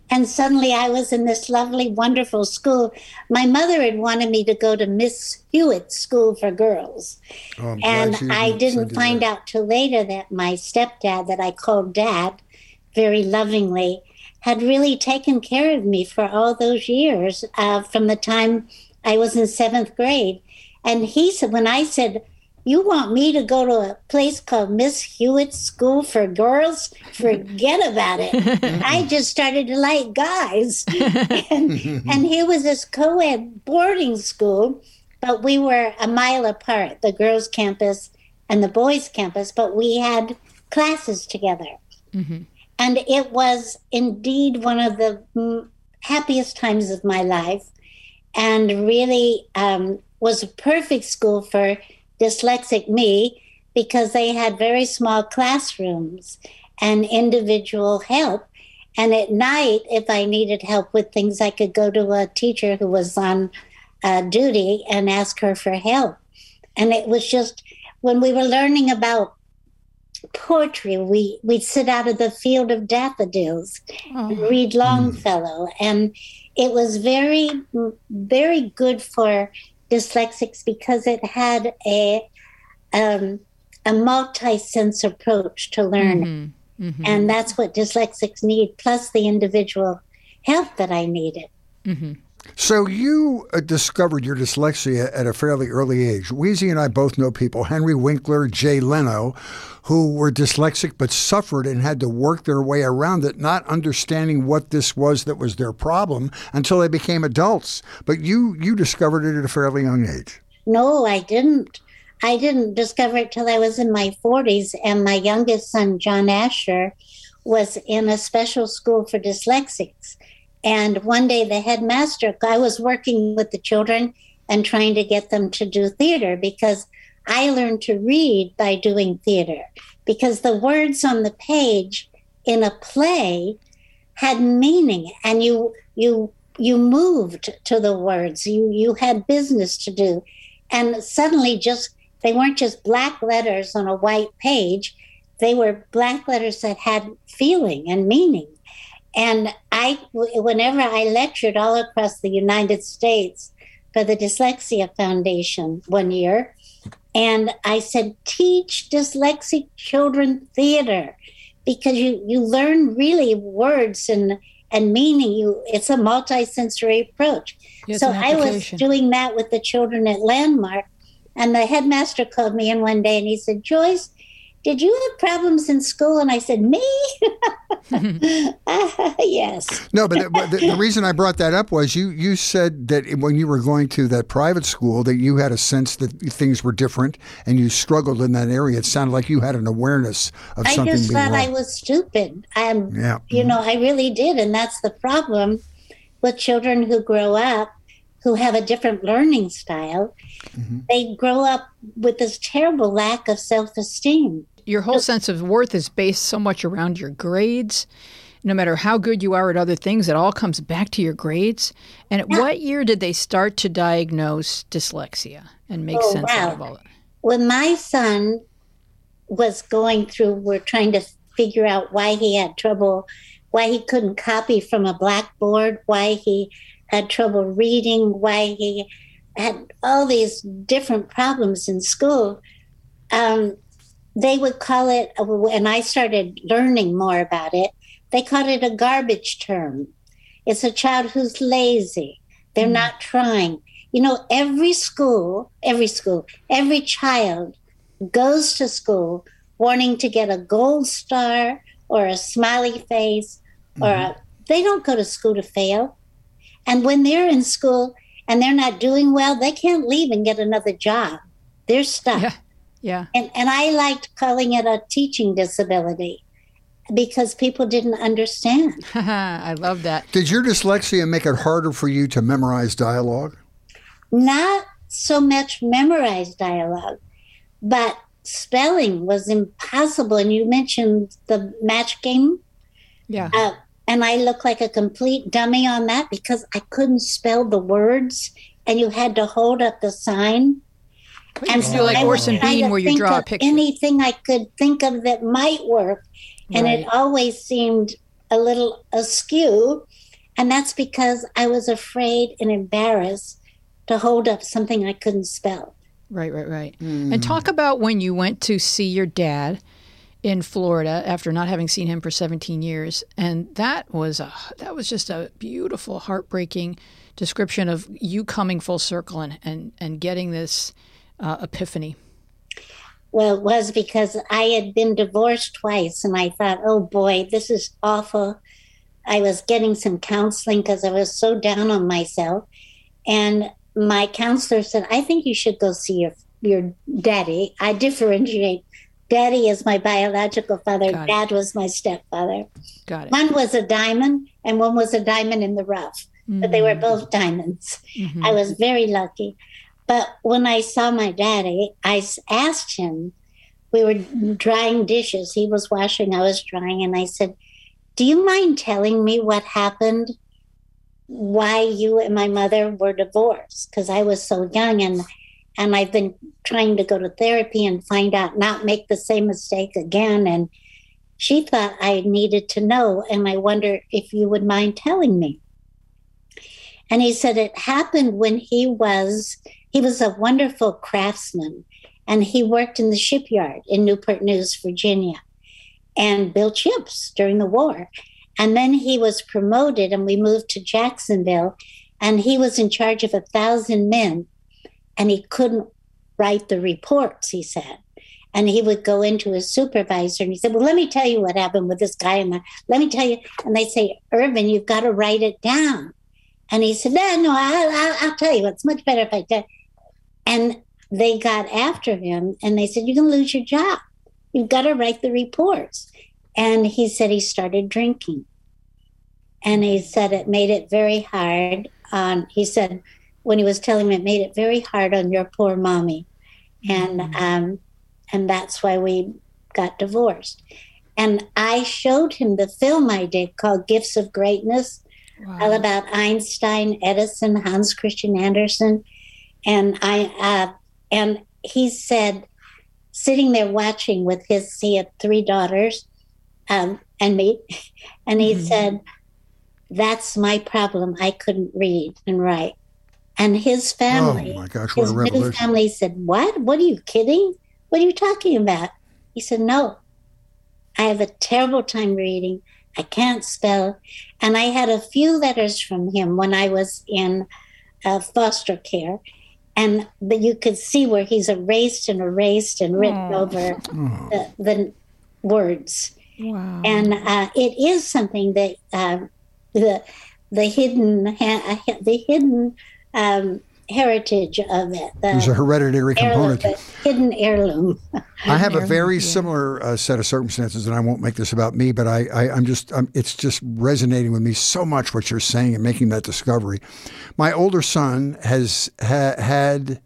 Speaker 4: and suddenly I was in this lovely, wonderful school. My mother had wanted me to go to Miss Hewitt's School for Girls.
Speaker 2: Oh,
Speaker 4: and I didn't find
Speaker 2: that.
Speaker 4: out till later that my stepdad, that I called dad very lovingly, had really taken care of me for all those years uh, from the time I was in seventh grade. And he said, when I said, you want me to go to a place called Miss Hewitt's School for Girls? Forget about it. I just started to like guys. and, and here was this co ed boarding school, but we were a mile apart the girls' campus and the boys' campus, but we had classes together. And it was indeed one of the happiest times of my life and really um, was a perfect school for dyslexic me because they had very small classrooms and individual help. And at night, if I needed help with things, I could go to a teacher who was on uh, duty and ask her for help. And it was just when we were learning about poetry, we, we'd sit out of the field of daffodils and read Longfellow. And it was very, very good for dyslexics because it had a, um, a multi-sense approach to learning. Mm-hmm. Mm-hmm. And that's what dyslexics need, plus the individual help that I needed. Mm-hmm.
Speaker 2: So you uh, discovered your dyslexia at a fairly early age. Weezy and I both know people, Henry Winkler, Jay Leno, who were dyslexic but suffered and had to work their way around it, not understanding what this was that was their problem until they became adults. But you you discovered it at a fairly young age.
Speaker 4: No, I didn't. I didn't discover it till I was in my 40s, and my youngest son, John Asher, was in a special school for dyslexics. And one day, the headmaster, I was working with the children and trying to get them to do theater because I learned to read by doing theater. Because the words on the page in a play had meaning, and you you you moved to the words. You you had business to do, and suddenly, just they weren't just black letters on a white page they were black letters that had feeling and meaning. And I, whenever I lectured all across the United States for the Dyslexia Foundation one year, and I said, teach dyslexic children theater because you, you learn really words and, and meaning. You It's a multisensory approach. so I was doing that with the children at Landmark. And the headmaster called me in one day and he said, Joyce, did you have problems in school? And I said, me? uh, yes.
Speaker 2: No, but, the, but the, the, reason I brought that up was you, you said that when you were going to that private school that you had a sense that things were different and you struggled in that area. It sounded like you had an awareness of
Speaker 4: I
Speaker 2: something I
Speaker 4: just thought
Speaker 2: wrong.
Speaker 4: I was stupid. Um, yeah. You know, I really did. And that's the problem with children who grow up who have a different learning style. Mm-hmm. They grow up with this terrible lack of self esteem
Speaker 1: your whole sense of worth is based so much around your grades. No matter how good you are at other things, it all comes back to your grades. And at yeah. what year did they start to diagnose dyslexia and make oh, sense wow. out of all it?
Speaker 4: When my son was going through, we're trying to figure out why he had trouble, why he couldn't copy from a blackboard, why he had trouble reading, why he had all these different problems in school. Um, they would call it, and I started learning more about it, they called it a garbage term. It's a child who's lazy. They're mm. not trying. You know, every school, every school, every child goes to school wanting to get a gold star or a smiley face mm-hmm. or a, they don't go to school to fail. And when they're in school and they're not doing well, they can't leave and get another job. They're stuck.
Speaker 1: Yeah. Yeah.
Speaker 4: And, and I liked calling it a teaching disability because people didn't understand.
Speaker 1: I love that.
Speaker 2: Did your dyslexia make it harder for you to memorize dialogue?
Speaker 4: Not so much memorize dialogue, but spelling was impossible. And you mentioned the match game.
Speaker 1: Yeah. Uh,
Speaker 4: and I look like a complete dummy on that because I couldn't spell the words and you had to hold up the sign
Speaker 1: and so like Orson Bean, where you draw a picture.
Speaker 4: Anything I could think of that might work, and right. it always seemed a little askew, and that's because I was afraid and embarrassed to hold up something I couldn't spell.
Speaker 1: Right, right, right. Mm. And talk about when you went to see your dad in Florida after not having seen him for 17 years, and that was a that was just a beautiful, heartbreaking description of you coming full circle and and and getting this uh, epiphany?
Speaker 4: Well, it was because I had been divorced twice, and I thought, oh boy, this is awful. I was getting some counseling because I was so down on myself. And my counselor said, I think you should go see your, your daddy. I differentiate. Daddy is my biological father, dad was my stepfather.
Speaker 1: Got it.
Speaker 4: One was a diamond, and one was a diamond in the rough, mm-hmm. but they were mm. both diamonds. Mm-hmm. I was very lucky. But when I saw my daddy, I asked him, we were drying dishes. He was washing, I was drying. And I said, Do you mind telling me what happened? Why you and my mother were divorced? Because I was so young and and I've been trying to go to therapy and find out, not make the same mistake again. And she thought I needed to know. And I wonder if you would mind telling me. And he said it happened when he was he was a wonderful craftsman and he worked in the shipyard in Newport News, Virginia, and built ships during the war. And then he was promoted and we moved to Jacksonville. and he was in charge of a thousand men, and he couldn't write the reports. He said, and he would go into his supervisor and he said, "Well, let me tell you what happened with this guy." And let me tell you, and they say, "Irvin, you've got to write it down." And he said, "No, no, I'll, I'll, I'll tell you. It's much better if I tell." And they got after him and they said, You're going to lose your job. You've got to write the reports. And he said he started drinking. And he said it made it very hard on, he said, when he was telling me, it made it very hard on your poor mommy. And, mm-hmm. um, and that's why we got divorced. And I showed him the film I did called Gifts of Greatness, wow. all about Einstein, Edison, Hans Christian Andersen. And I, uh, and he said, sitting there watching with his, he had three daughters um, and me, and he mm-hmm. said, That's my problem. I couldn't read and write. And his family,
Speaker 2: oh my gosh, what
Speaker 4: his
Speaker 2: revelation.
Speaker 4: family said, What? What are you kidding? What are you talking about? He said, No, I have a terrible time reading. I can't spell. And I had a few letters from him when I was in uh, foster care and but you could see where he's erased and erased and written oh. over the, the, words. Wow. And uh, it is something that uh, the the hidden the hidden um, heritage of it. The
Speaker 2: There's a hereditary
Speaker 4: heirloom,
Speaker 2: component.
Speaker 4: Hidden heirloom.
Speaker 2: I have a very similar uh, set of circumstances, and I won't make this about me, but I, I, am just, I'm, it's just resonating with me so much what you're saying and making that discovery. My older son has ha, had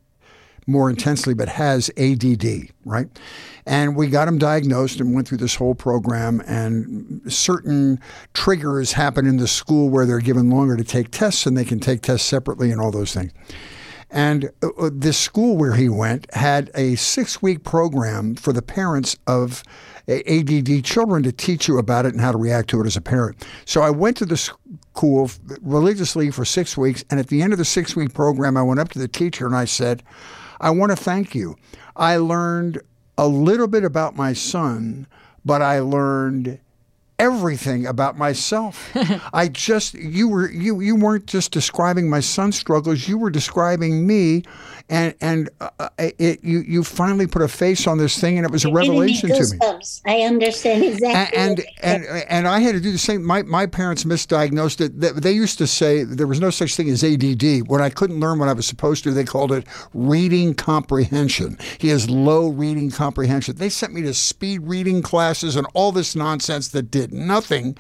Speaker 2: more intensely, but has ADD, right? And we got him diagnosed and went through this whole program. And certain triggers happen in the school where they're given longer to take tests and they can take tests separately and all those things. And uh, uh, this school where he went had a six week program for the parents of ADD children to teach you about it and how to react to it as a parent. So I went to the school religiously for six weeks. And at the end of the six week program, I went up to the teacher and I said, I want to thank you. I learned a little bit about my son, but I learned everything about myself. I just you were you you weren't just describing my son's struggles, you were describing me and and uh, uh, it you you finally put a face on this thing and it was a revelation to me.
Speaker 4: I understand exactly.
Speaker 2: And and, and and I had to do the same my my parents misdiagnosed it. They used to say there was no such thing as ADD. When I couldn't learn what I was supposed to, they called it reading comprehension. He has low reading comprehension. They sent me to speed reading classes and all this nonsense that did nothing.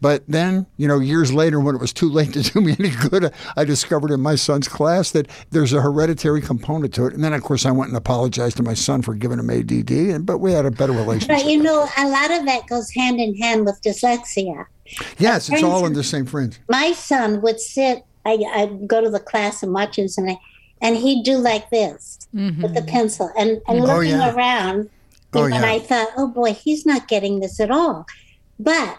Speaker 2: But then, you know, years later, when it was too late to do me any good, I discovered in my son's class that there's a hereditary component to it. And then, of course, I went and apologized to my son for giving him ADD, and but we had a better relationship.
Speaker 4: But you know, a lot of that goes hand in hand with dyslexia.
Speaker 2: Yes, it's all in the same fringe.
Speaker 4: My son would sit. I, I'd go to the class and watch him something, and he'd do like this mm-hmm. with the pencil and, and oh, looking yeah. around. Oh, and yeah. I thought, oh boy, he's not getting this at all. But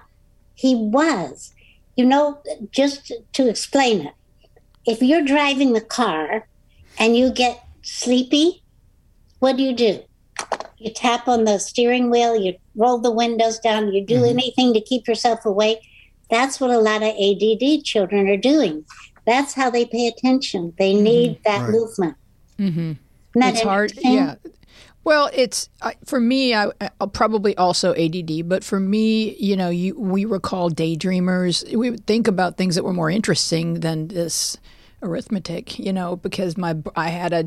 Speaker 4: he was. You know, just to explain it, if you're driving the car and you get sleepy, what do you do? You tap on the steering wheel, you roll the windows down, you do mm-hmm. anything to keep yourself awake. That's what a lot of ADD children are doing. That's how they pay attention. They mm-hmm. need mm-hmm. that right. movement.
Speaker 1: Mm-hmm. It's hard. Yeah. Well, it's for me. I, will probably also ADD, but for me, you know, you, we recall daydreamers. We would think about things that were more interesting than this arithmetic, you know, because my I had a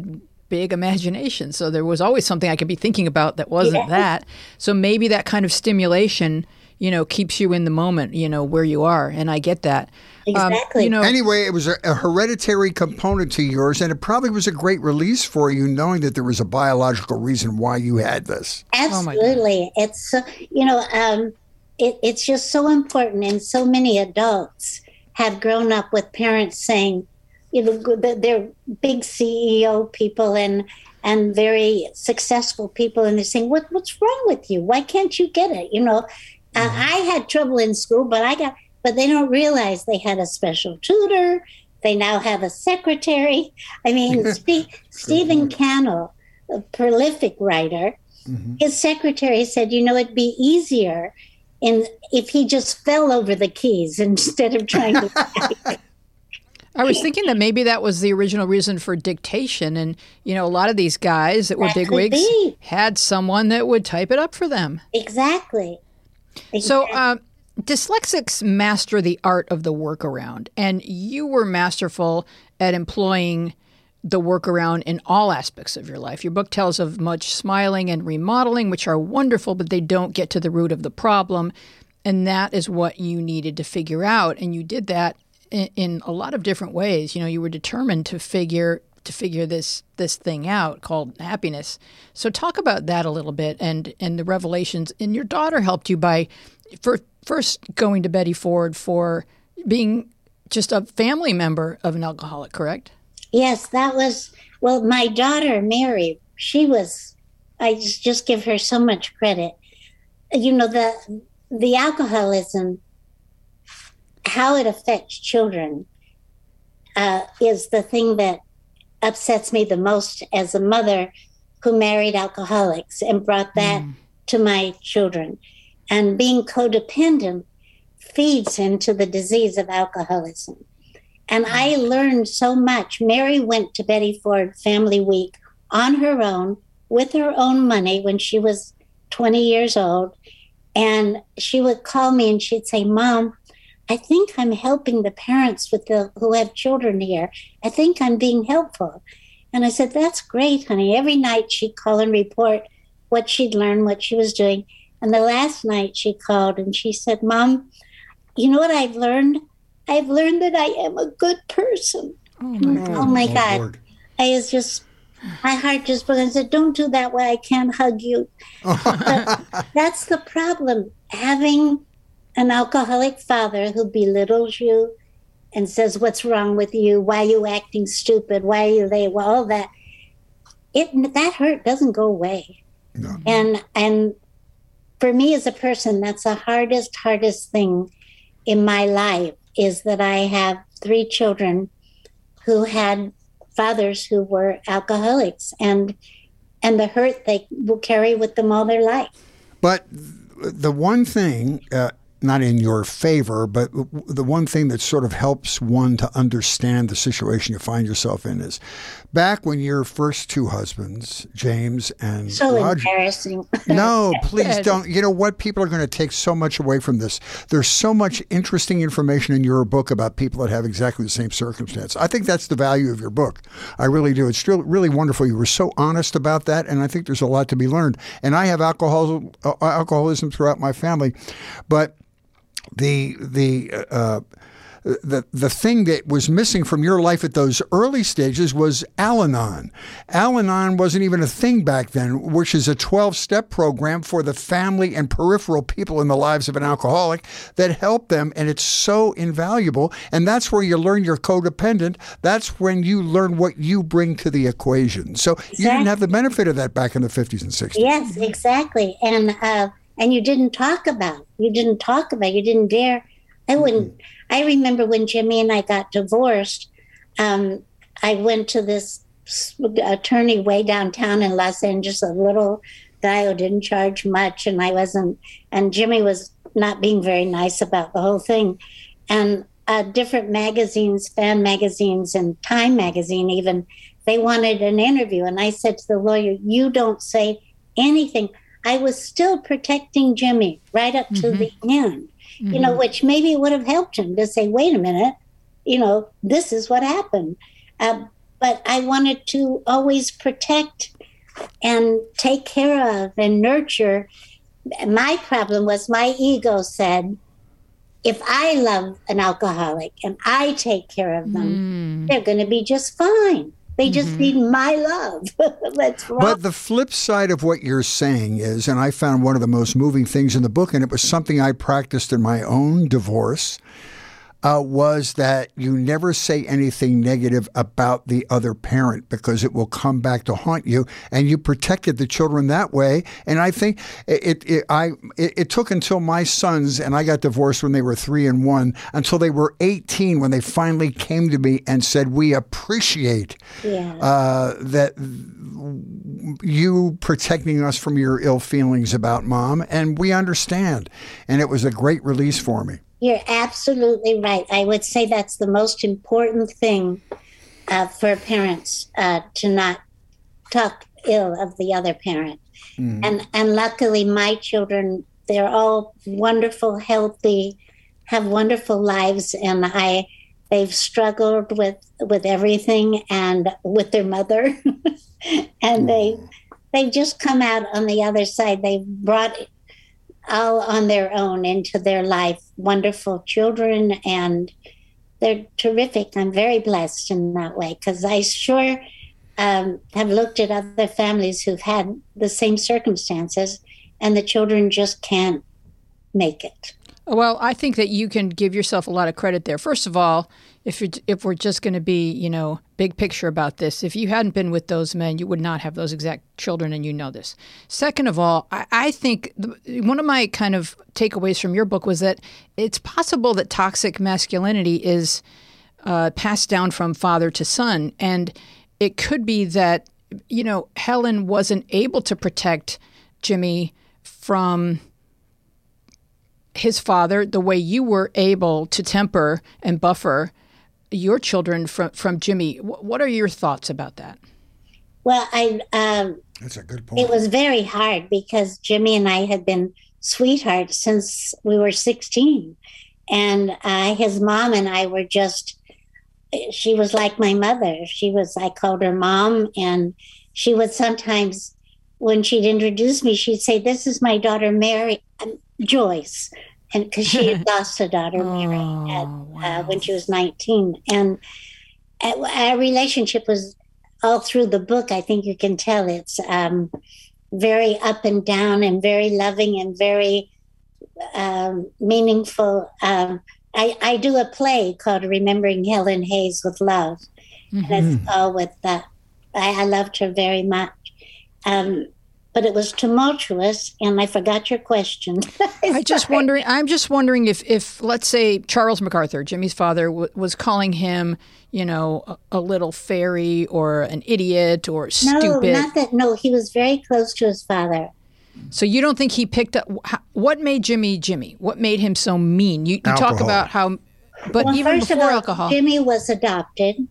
Speaker 1: big imagination, so there was always something I could be thinking about that wasn't yeah. that. So maybe that kind of stimulation, you know, keeps you in the moment, you know, where you are, and I get that.
Speaker 4: Um, exactly. Um,
Speaker 2: you know, anyway, it was a, a, hereditary component to yours, and it probably was a great release for you, knowing that there was a biological reason why you had this.
Speaker 4: Oh, Absolutely, oh it's so you know, um, it, it's just so important, and so many adults have grown up with parents saying, you know, they're big CEO people and and very successful people, and they're saying, "What what's wrong with you? Why can't you get it?" You know. Uh, I had trouble in school, but I got but they don't realize they had a special tutor. They now have a secretary. I mean, Stephen Cannell, a prolific writer, mm-hmm. his secretary said, you know, it'd be easier in if he just fell over the keys instead of trying to.
Speaker 1: I was thinking that maybe that was the original reason for dictation. And, you know, a lot of these guys that were
Speaker 4: That
Speaker 1: big wigs had someone that would type it up for them.
Speaker 4: Exactly.
Speaker 1: So, uh, dyslexics master the art of the workaround, and you were masterful at employing the workaround in all aspects of your life. Your book tells of much smiling and remodeling, which are wonderful, but they don't get to the root of the problem. And that is what you needed to figure out. And you did that in, in a lot of different ways. You know, you were determined to figure to figure this this thing out called happiness. So talk about that a little bit and and the revelations. And your daughter helped you by for, first going to Betty Ford for being just a family member of an alcoholic, correct?
Speaker 4: Yes, that was well. My daughter Mary, she was. I just, give her so much credit. You know the the alcoholism, how it affects children, uh, is the thing that upsets me the most as a mother who married alcoholics and brought that mm. to my children. And being codependent feeds into the disease of alcoholism. And I mm. learned so much. Mary went to Betty Ford Family Week on her own with her own money when she was 20 years old. And she would call me and she'd say, Mom, I think I'm helping the parents with the who have children here. I think I'm being helpful. And I said, That's great, honey. Every night she'd call and report what she'd learned, what she was doing. And the last night she called and she said, Mom, you know what I've learned? I've learned that I am a good person. Oh, oh my, God.
Speaker 2: Lord.
Speaker 4: I was just, my heart just broke. I said, Don't do that way. I can't hug you. That's the problem. Having an alcoholic father who belittles you and says, What's wrong with you? Why are you acting stupid? Why are you late? Well, all that. It that hurt doesn't go away.
Speaker 2: No.
Speaker 4: And and for me as a person, that's the hardest, hardest thing in my life is that I have three children who had fathers who were alcoholics and and the hurt they will carry with them all their life.
Speaker 2: But the one thing, uh, not in your favor, but the one thing that sort of helps one to understand the situation you find yourself in is back when your first two husbands, James and
Speaker 4: So
Speaker 2: Roger.
Speaker 4: embarrassing.
Speaker 2: No, please don't. You know what? People are going to take so much away from this. There's so much interesting information in your book about people that have exactly the same circumstance. I think that's the value of your book. I really do. It's really wonderful. You were so honest about that, and I think there's a lot to be learned. And I have alcohol, uh, alcoholism throughout my family, but the the uh, the the thing that was missing from your life at those early stages was Al-Anon. Al-Anon wasn't even a thing back then, which is a 12-step program for the family and peripheral people in the lives of an alcoholic that help them and it's so invaluable and that's where you learn you're codependent. That's when you learn what you bring to the equation. So you didn't have the benefit of that back in the 50s and 60s.
Speaker 4: Yes, exactly. And uh, and you didn't talk about. You didn't talk about. You didn't dare. I wouldn't. I remember when Jimmy and I got divorced. Um, I went to this attorney way downtown in Los Angeles, a little guy who didn't charge much, and I wasn't. And Jimmy was not being very nice about the whole thing. And uh, different magazines, fan magazines, and Time magazine, even they wanted an interview. And I said to the lawyer, "You don't say anything." I was still protecting Jimmy right up to the mm-hmm. end, you know, mm-hmm. which maybe would have helped him to say, wait a minute, you know, this is what happened. Uh, but I wanted to always protect and take care of and nurture. My problem was my ego said, if I love an alcoholic and I take care of them, mm. they're going to be just fine. They just mm-hmm. need my love. Let's rock.
Speaker 2: But the flip side of what you're saying is, and I found one of the most moving things in the book, and it was something I practiced in my own divorce, uh, was that you never say anything negative about the other parent because it will come back to haunt you, and you protected the children that way. And I think it, it I it, it took until my sons and I got divorced when they were three and one until they were 18 when they finally came to me and said, "We appreciate."
Speaker 4: yeah.
Speaker 2: uh, that you protecting us from your ill feelings about mom, and we understand. And it was a great release for me.
Speaker 4: You're absolutely right. I would say that's the most important thing uh, for parents uh, to not talk ill of the other parent. Mm. And and luckily, my children they're all wonderful, healthy, have wonderful lives, and I they've struggled with with everything and with their mother, and they they've just come out on the other side. They've brought all on their own into their life. Wonderful children and they're terrific. I'm very blessed in that way because i sure um, have looked at other families who've had the same circumstances and the children just can't make it
Speaker 1: well, I think that you can give yourself a lot of credit there. First of all, if you if we're just going to be, you know, big picture about this, if you hadn't been with those men, you would not have those exact children, and you know this. Second of all, I, I think the, one of my kind of takeaways from your book was that it's possible that toxic masculinity is uh, passed down from father to son, and it could be that you know Helen wasn't able to protect Jimmy from his father the way you were able to temper and buffer your children from from Jimmy. What are your thoughts about that?
Speaker 4: Well, I
Speaker 2: um, that's a good point.
Speaker 4: It was very hard because Jimmy and I had been sweethearts since we were sixteen, and uh, his mom and I were just. She was like my mother. She was. I called her mom, and she would sometimes, when she'd introduce me, she'd say, "This is my daughter Mary." Joyce, and because she had lost a daughter, Mary, oh, at, wow. uh, when she was 19. And uh, our relationship was all through the book. I think you can tell it's um, very up and down and very loving and very um, meaningful. Um, I, I, do a play called Remembering Helen Hayes with Love. Mm-hmm. And it's all with that. I, I loved her very much. Um, but it was tumultuous and i forgot your question.
Speaker 1: I just wondering i'm just wondering if if let's say charles macarthur jimmy's father w- was calling him you know a, a, little fairy or an idiot or stupid
Speaker 4: no not that no he was very close to his father.
Speaker 1: So you don't think he picked up what made jimmy jimmy? What made him so mean? You, you talk about how but well, even before
Speaker 4: all,
Speaker 1: alcohol.
Speaker 4: Jimmy was adopted.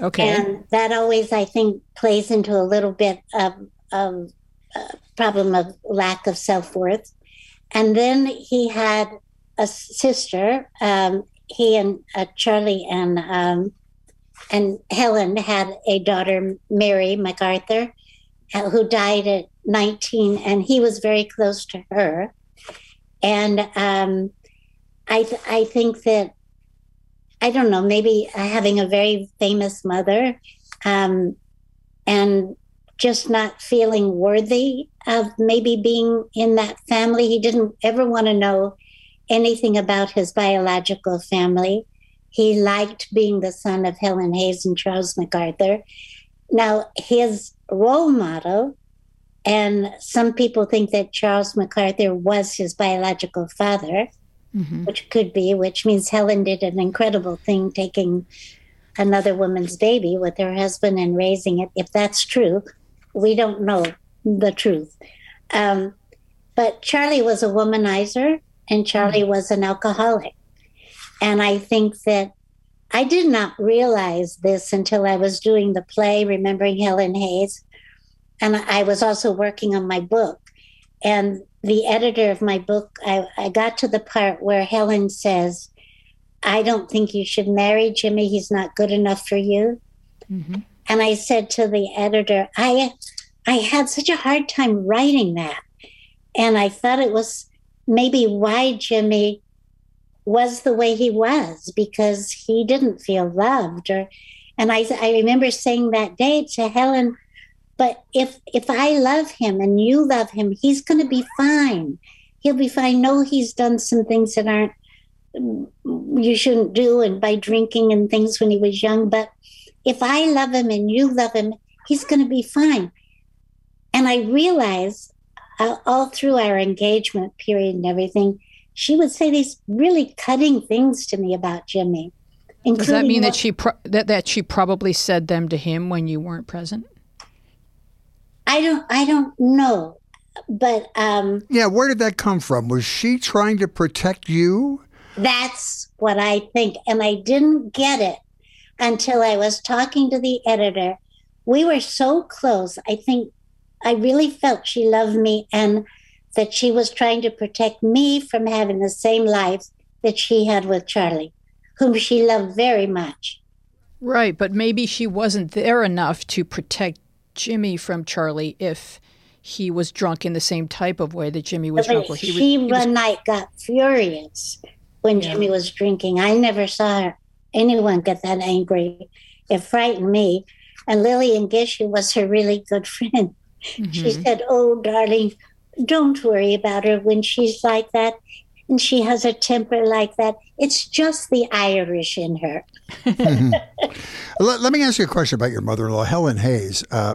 Speaker 1: Okay.
Speaker 4: And that always i think plays into a little bit of, of problem of lack of self worth. And then he had a sister. Um, he and uh, Charlie and um, and Helen had a daughter, Mary MacArthur, uh, who died at 19, and he was very close to her. And um, I th- I think that I don't know maybe having a very famous mother um, and just not feeling worthy of maybe being in that family. He didn't ever want to know anything about his biological family. He liked being the son of Helen Hayes and Charles MacArthur. Now, his role model, and some people think that Charles MacArthur was his biological father, mm-hmm. which could be, which means Helen did an incredible thing taking another woman's baby with her husband and raising it. If that's true, we don't know the truth. Um, but Charlie was a womanizer and Charlie mm-hmm. was an alcoholic. And I think that I did not realize this until I was doing the play, Remembering Helen Hayes. And I was also working on my book. And the editor of my book, I, I got to the part where Helen says, I don't think you should marry Jimmy. He's not good enough for you. Mm-hmm. And I said to the editor, I I had such a hard time writing that. And I thought it was maybe why Jimmy was the way he was because he didn't feel loved or and I I remember saying that day to Helen, but if if I love him and you love him, he's going to be fine. He'll be fine. No, he's done some things that aren't you shouldn't do and by drinking and things when he was young, but if I love him and you love him, he's going to be fine. And I realized uh, all through our engagement period and everything, she would say these really cutting things to me about Jimmy.
Speaker 1: Does that mean what, that she pro- that that she probably said them to him when you weren't present?
Speaker 4: I don't I don't know, but um,
Speaker 2: yeah. Where did that come from? Was she trying to protect you?
Speaker 4: That's what I think. And I didn't get it until I was talking to the editor. We were so close. I think I really felt she loved me and that she was trying to protect me from having the same life that she had with Charlie, whom she loved very much.
Speaker 1: Right, but maybe she wasn't there enough to protect Jimmy from Charlie if he was drunk in the same type of way that Jimmy was
Speaker 4: But
Speaker 1: drunk. He
Speaker 4: she
Speaker 1: was, he
Speaker 4: one
Speaker 1: was-
Speaker 4: night got furious when
Speaker 1: Yeah.
Speaker 4: Jimmy was drinking. I never saw anyone get that angry. It frightened me. And Lillian Gish, who was her really good friend, she
Speaker 1: Mhm.
Speaker 4: said, Oh, darling, don't worry about her when she's like that. And she has a temper like that. It's just the Irish in her.
Speaker 2: Let, let me ask you a question about your mother-in-law, Helen Hayes. Uh,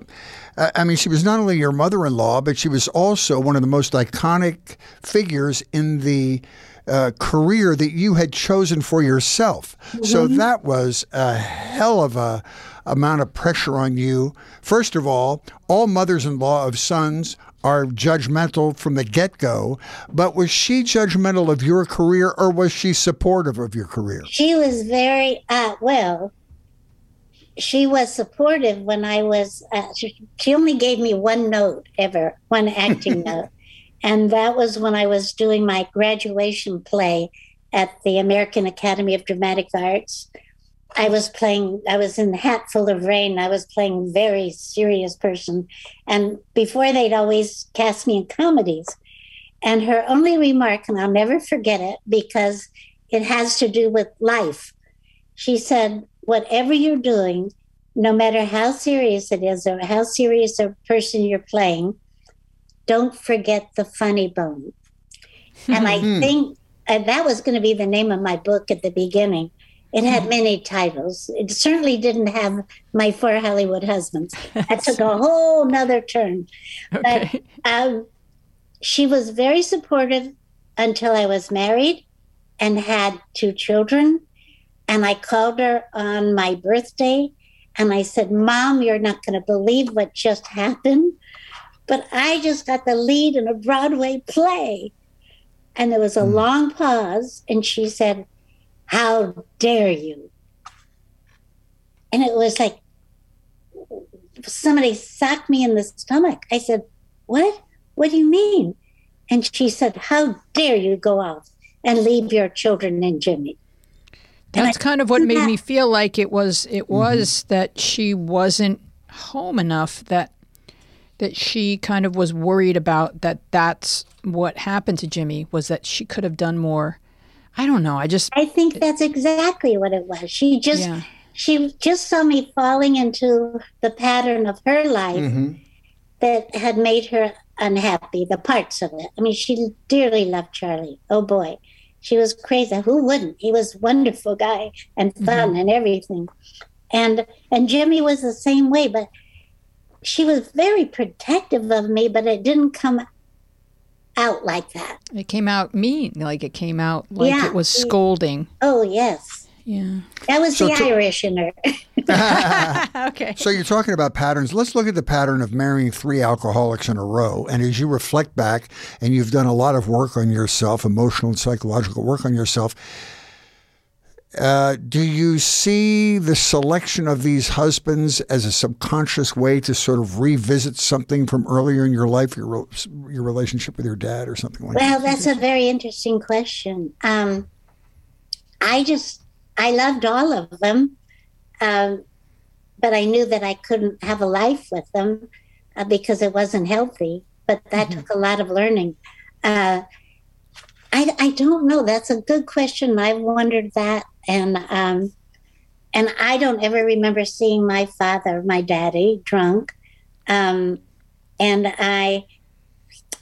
Speaker 2: I I mean, she was not only your mother-in-law, but she was also one of the most iconic figures in the uh, career that you had chosen for yourself. So that was a hell of a amount of pressure on you. First of all, all mothers-in-law of sons are judgmental from the get-go. But was she judgmental of your career, or was she supportive of your career?
Speaker 4: She was very, uh, well, she was supportive when I was, uh, she, she only gave me one note ever, one acting note. And that was when I was doing my graduation play at the American Academy of Dramatic Arts. I was playing, I was in Hat Full of Rain. I was playing very serious person. And before they'd always cast me in comedies. And her only remark, and I'll never forget it because it has to do with life. She said, Whatever you're doing, no matter how serious it is or how serious a person you're playing, don't forget the funny bone. and I think uh, that was going to be the name of my book at the beginning. It had many titles. It certainly didn't have My Four Hollywood Husbands. That took a whole nother turn.
Speaker 1: okay.
Speaker 4: Um, she was very supportive until I was married and had two children. And I called her on my birthday and I said, Mom, you're not going to believe what just happened. But I just got the lead in a Broadway play. And there was a hmm. long pause. And she said, How dare you? And it was like somebody socked me in the stomach. I said, What? What do you mean? And she said, How dare you go off and leave your children and Jimmy?
Speaker 1: That's
Speaker 4: I
Speaker 1: kind of what made
Speaker 4: that-
Speaker 1: me feel like it was it mm-hmm. was that she wasn't home enough that that she kind of was worried about that that's what happened to Jimmy was that she could have done more. I don't know. I just
Speaker 4: I think that's exactly what it was. She just
Speaker 1: yeah.
Speaker 4: she just saw me falling into the pattern of her life mm-hmm. that had made her unhappy, the parts of it. I mean, she dearly loved Charlie. Oh boy. She was crazy. Who wouldn't? He was a wonderful guy and fun mm-hmm. and everything. And and Jimmy was the same way, but she was very protective of me, but it didn't come out like that.
Speaker 1: It came out mean, like it came out like
Speaker 4: Yeah.
Speaker 1: it was scolding.
Speaker 4: Oh yes.
Speaker 1: Yeah.
Speaker 4: That was
Speaker 2: So
Speaker 4: the
Speaker 2: to-
Speaker 4: Irish in her.
Speaker 1: okay.
Speaker 2: So you're talking about patterns. Let's look at the pattern of marrying three alcoholics in a row. And as you reflect back, and you've done a lot of work on yourself, emotional and psychological work on yourself, uh, do you see the selection of these husbands as a subconscious way to sort of revisit something from earlier in your life, your re- your relationship with your dad, or something like
Speaker 4: Well,
Speaker 2: that?
Speaker 4: Well, that's a very interesting question. Um, I just, I loved all of them, um, but I knew that I couldn't have a life with them uh, because it wasn't healthy. But that took a lot of learning. Uh, I, I don't know. That's a good question. I've wondered that, and um, and I don't ever remember seeing my father, my daddy, drunk, um, and I.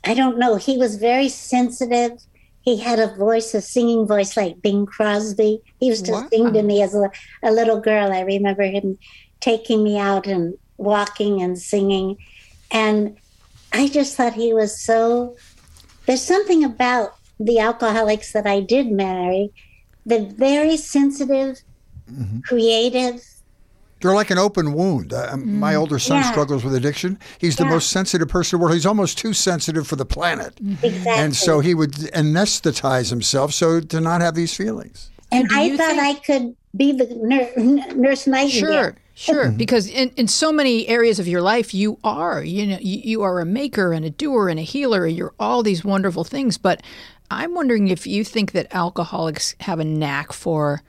Speaker 4: I don't know. He was very sensitive. He had a voice, a singing voice like Bing Crosby. He used to
Speaker 1: Wow.
Speaker 4: sing to me as a, a little girl. I remember him taking me out and walking and singing. And I just thought he was so. There's something about the alcoholics that I did marry, the very sensitive, mm-hmm. creative,
Speaker 2: They're like an open wound. Uh, um, mm-hmm. My older son
Speaker 4: Yeah.
Speaker 2: struggles with addiction. He's the most sensitive person in the world. He's almost too sensitive for the planet.
Speaker 4: Exactly.
Speaker 2: And so he would anesthetize himself so to not have these feelings.
Speaker 4: And
Speaker 1: do
Speaker 4: I thought
Speaker 1: think-
Speaker 4: I could be the nur- nurse Nightingale.
Speaker 1: Sure, sure. Because in, in so many areas of your life, you are, you know, you, you are a maker and a doer and a healer. And you're all these wonderful things. But I'm wondering if you think that alcoholics have a knack for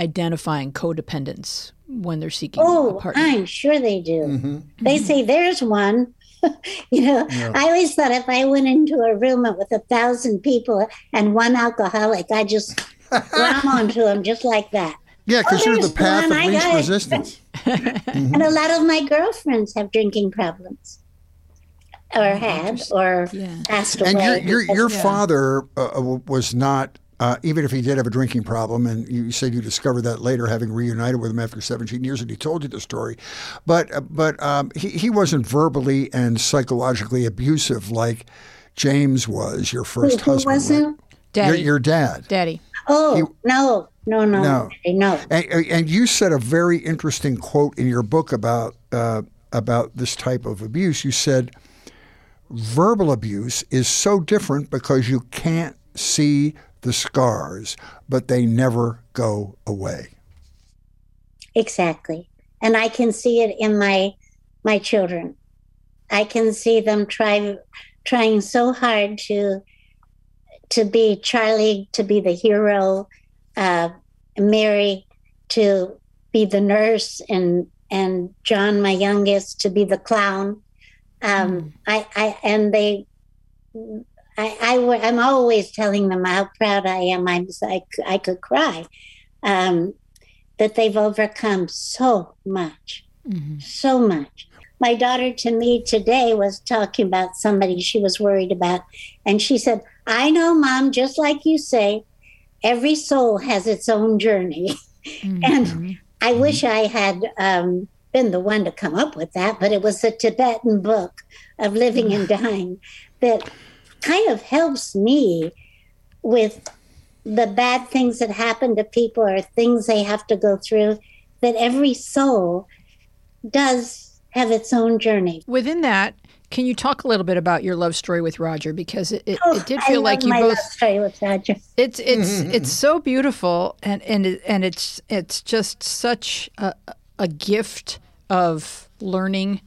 Speaker 1: identifying codependence when they're seeking a
Speaker 4: Oh,
Speaker 1: partner.
Speaker 4: I'm sure they do.
Speaker 2: Mm-hmm.
Speaker 4: They say there's one. you know, I always thought if I went into a room with a thousand people and one alcoholic, I just ram onto him just like that.
Speaker 2: Yeah, because you're the path
Speaker 4: one,
Speaker 2: of
Speaker 4: I
Speaker 2: least
Speaker 4: got it.
Speaker 2: resistance.
Speaker 4: And a lot of my girlfriends have drinking problems, or had, or
Speaker 1: Yeah.
Speaker 4: passed away.
Speaker 2: And your your, your
Speaker 4: of-
Speaker 2: father uh, uh, was not, uh, even if he did have a drinking problem, and you said you discovered that later, having reunited with him after 17 years, and he told you the story, but uh, but um, he he wasn't verbally and psychologically abusive like James was, your first
Speaker 4: who
Speaker 2: husband. right?
Speaker 4: wasn't?
Speaker 2: Your,
Speaker 1: Daddy,
Speaker 2: your dad.
Speaker 1: Daddy.
Speaker 4: Oh
Speaker 2: You-
Speaker 4: no, no, no,
Speaker 2: No.
Speaker 4: no.
Speaker 2: And, and you said a very interesting quote in your book about uh, about this type of abuse. You said verbal abuse is so different because you can't see the scars, but they never go away.
Speaker 4: Exactly. And I can see it in my my children. I can see them try trying so hard to to be Charlie, to be the hero, uh, Mary to be the nurse, and and John, my youngest, to be the clown. Um, I, I and they, I, I I'm always telling them how proud I am. I'm, I, I could cry. Um, that they've overcome so much, so much. My daughter to me today was talking about somebody she was worried about, and she said, I know, mom, just like you say, every soul has its own journey. and I wish I had um, been the one to come up with that, but it was a Tibetan book of living and dying that kind of helps me with the bad things that happen to people or things they have to go through, that every soul does have its own journey.
Speaker 1: Within that, can you talk a little bit about your love story with Roger? Because it, it,
Speaker 4: Oh,
Speaker 1: it did
Speaker 4: I
Speaker 1: feel
Speaker 4: love
Speaker 1: like you
Speaker 4: my
Speaker 1: both
Speaker 4: love story with Roger.
Speaker 1: It's it's it's so beautiful, and and and it's it's just such a, a gift of learning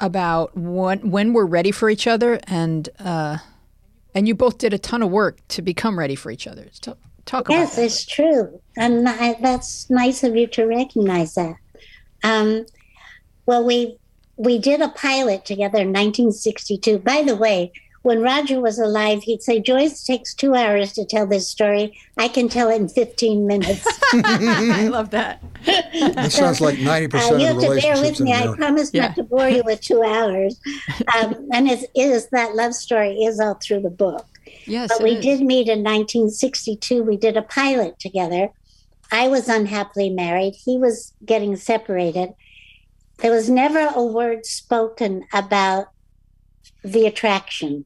Speaker 1: about when when we're ready for each other, and uh, and you both did a ton of work to become ready for each other. Talk, talk about
Speaker 4: Yes, it's true. And I, that's nice of you to recognize that. Um, well, we we did a pilot together in 1962. By the way, when Roger was alive, he'd say, Joyce takes two hours to tell this story. I can tell it in 15 minutes.
Speaker 1: I love that.
Speaker 2: That sounds like 90%
Speaker 4: Uh,
Speaker 2: of
Speaker 4: you have to bear with me. I promise
Speaker 1: Yeah.
Speaker 4: not to bore you with two hours. Um, and it is that love story is all through the book.
Speaker 1: Yes,
Speaker 4: But we
Speaker 1: is.
Speaker 4: did meet in 1962. We did a pilot together. I was unhappily married. He was getting separated. There was never a word spoken about the attraction.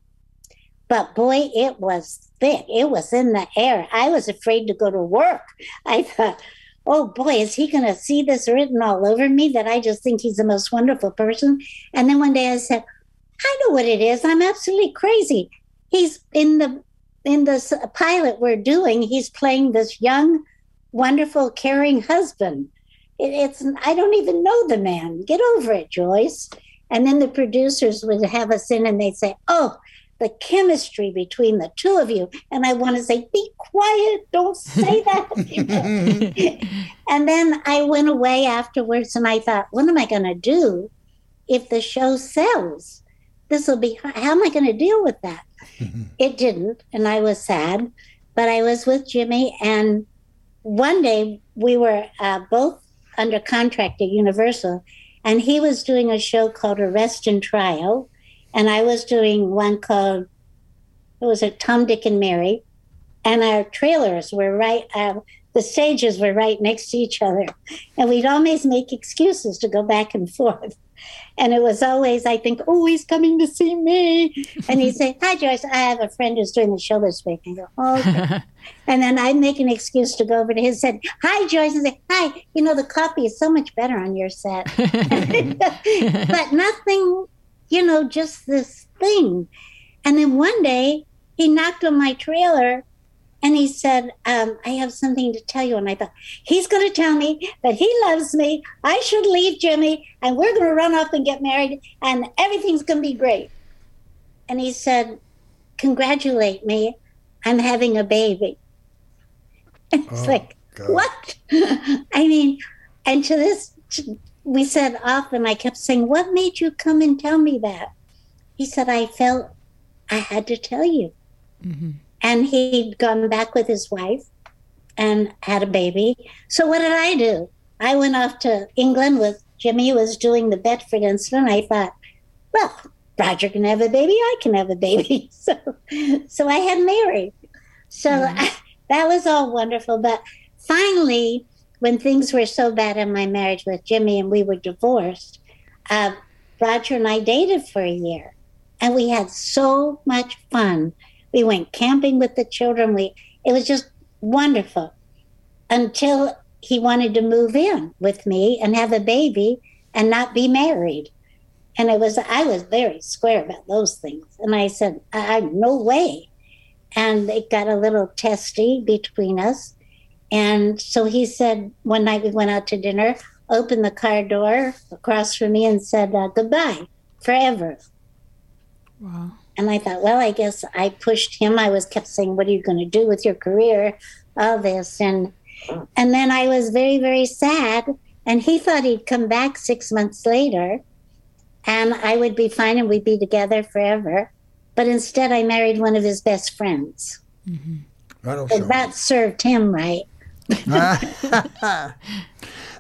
Speaker 4: But boy, it was thick. It was in the air. I was afraid to go to work. I thought, oh boy, is he going to see this written all over me that I just think he's the most wonderful person? And then one day I said, I know what it is. I'm absolutely crazy. He's in the in this pilot we're doing. He's playing this young, wonderful, caring husband. It, it's I don't even know the man. Get over it, Joyce. And then the producers would have us in, and they'd say, "Oh, the chemistry between the two of you." And I want to say, "Be quiet! Don't say that." and then I went away afterwards, and I thought, "What am I going to do if the show sells? This will be. How am I going to deal with that?" it didn't, and I was sad. But I was with Jimmy, and one day we were uh, both under contract at Universal, and he was doing a show called Arrest and Trial, and I was doing one called it was it Tom, Dick, and Mary, and our trailers were right. Uh, the stages were right next to each other. And we'd always make excuses to go back and forth. And it was always, I think, oh, he's coming to see me. And he'd say, Hi, Joyce, I have a friend who's doing the show this week. And I go, oh, okay. and then I'd make an excuse to go over to his set. Hi, Joyce, and say, Hi, you know, the coffee is so much better on your set. but nothing, you know, just this thing. And then one day he knocked on my trailer and he said, um, I have something to tell you. And I thought, he's going to tell me that he loves me. I should leave Jimmy and we're going to run off and get married and everything's going to be great. And he said, Congratulate me. I'm having a baby. It's
Speaker 2: Oh,
Speaker 4: like,
Speaker 2: God.
Speaker 4: what? I mean, and to this, we said often, I kept saying, What made you come and tell me that? He said, I felt I had to tell you. Mm-hmm. And he'd gone back with his wife and had a baby. So what did I do? I went off to England with Jimmy who was doing the Bedford incident. I thought, well, Roger can have a baby, I can have a baby. So so I had Mary. So mm-hmm. that was all wonderful. But finally, when things were so bad in my marriage with Jimmy and we were divorced, uh, Roger and I dated for a year and we had so much fun. We went camping with the children. We it was just wonderful until he wanted to move in with me and have a baby and not be married. And it was I was very square about those things. And I said, I, I no way. And it got a little testy between us. And so he said one night we went out to dinner, opened the car door across from me and said, uh, goodbye forever.
Speaker 1: Wow.
Speaker 4: And I thought, well, I guess I pushed him. I was kept saying, "What are you going to do with your career?" All this, and and then I was very, very sad. And he thought he'd come back six months later, and I would be fine, and we'd be together forever. But instead, I married one of his best friends.
Speaker 2: That'll
Speaker 4: So that served him right.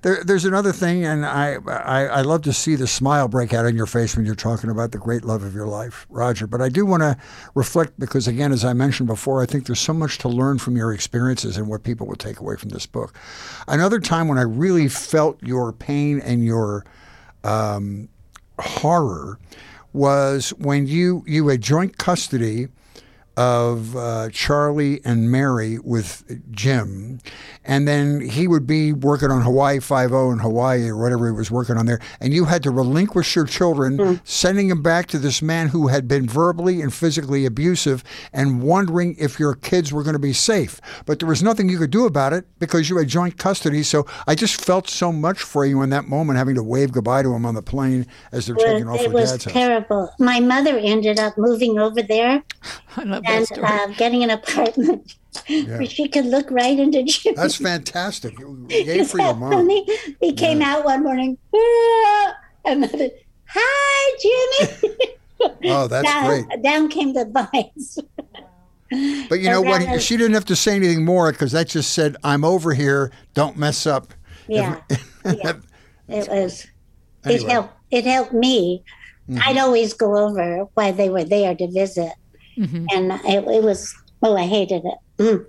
Speaker 2: There, there's another thing, and I, I I love to see the smile break out on your face when you're talking about the great love of your life, Roger. But I do want to reflect because, again, as I mentioned before, I think there's so much to learn from your experiences and what people will take away from this book. Another time when I really felt your pain and your um, horror was when you you had joint custody of uh, Charlie and Mary with Jim, and then he would be working on Hawaii Five O in Hawaii or whatever he was working on there, and you had to relinquish your children, sending them back to this man who had been verbally and physically abusive, and wondering if your kids were going to be safe. But there was nothing you could do about it because you had joint custody. So I just felt so much for you in that moment, having to wave goodbye to him on the plane as they're taking off
Speaker 4: it
Speaker 2: for
Speaker 4: was
Speaker 2: dad's house.
Speaker 4: terrible. My mother ended up moving over there
Speaker 1: I love that
Speaker 4: and uh, getting an apartment where she could look right into Jimmy.
Speaker 2: That's fantastic. Yay for your mom.
Speaker 4: funny? He came out one morning, and then, hi, Jimmy.
Speaker 2: Oh, that's
Speaker 4: down,
Speaker 2: great.
Speaker 4: down came the vines.
Speaker 2: But you know what? She didn't have to say anything more because that just said, "I'm over here. Don't mess up."
Speaker 4: Yeah, yeah. It was. It
Speaker 2: Anyway. Mm-hmm.
Speaker 4: helped. It helped me. I'd always go over while they were there to visit, and it, it was. Oh, I hated it. Mm.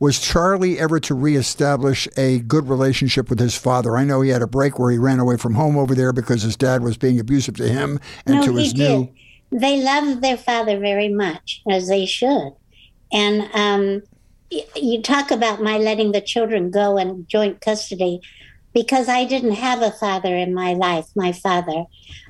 Speaker 2: Was Charlie ever to reestablish a good relationship with his father? I know he had a break where he ran away from home over there because his dad was being abusive to him and
Speaker 4: no,
Speaker 2: to
Speaker 4: he
Speaker 2: his
Speaker 4: did. They loved their father very much, as they should. And um, you talk about my letting the children go in joint custody because I didn't have a father in my life, my father.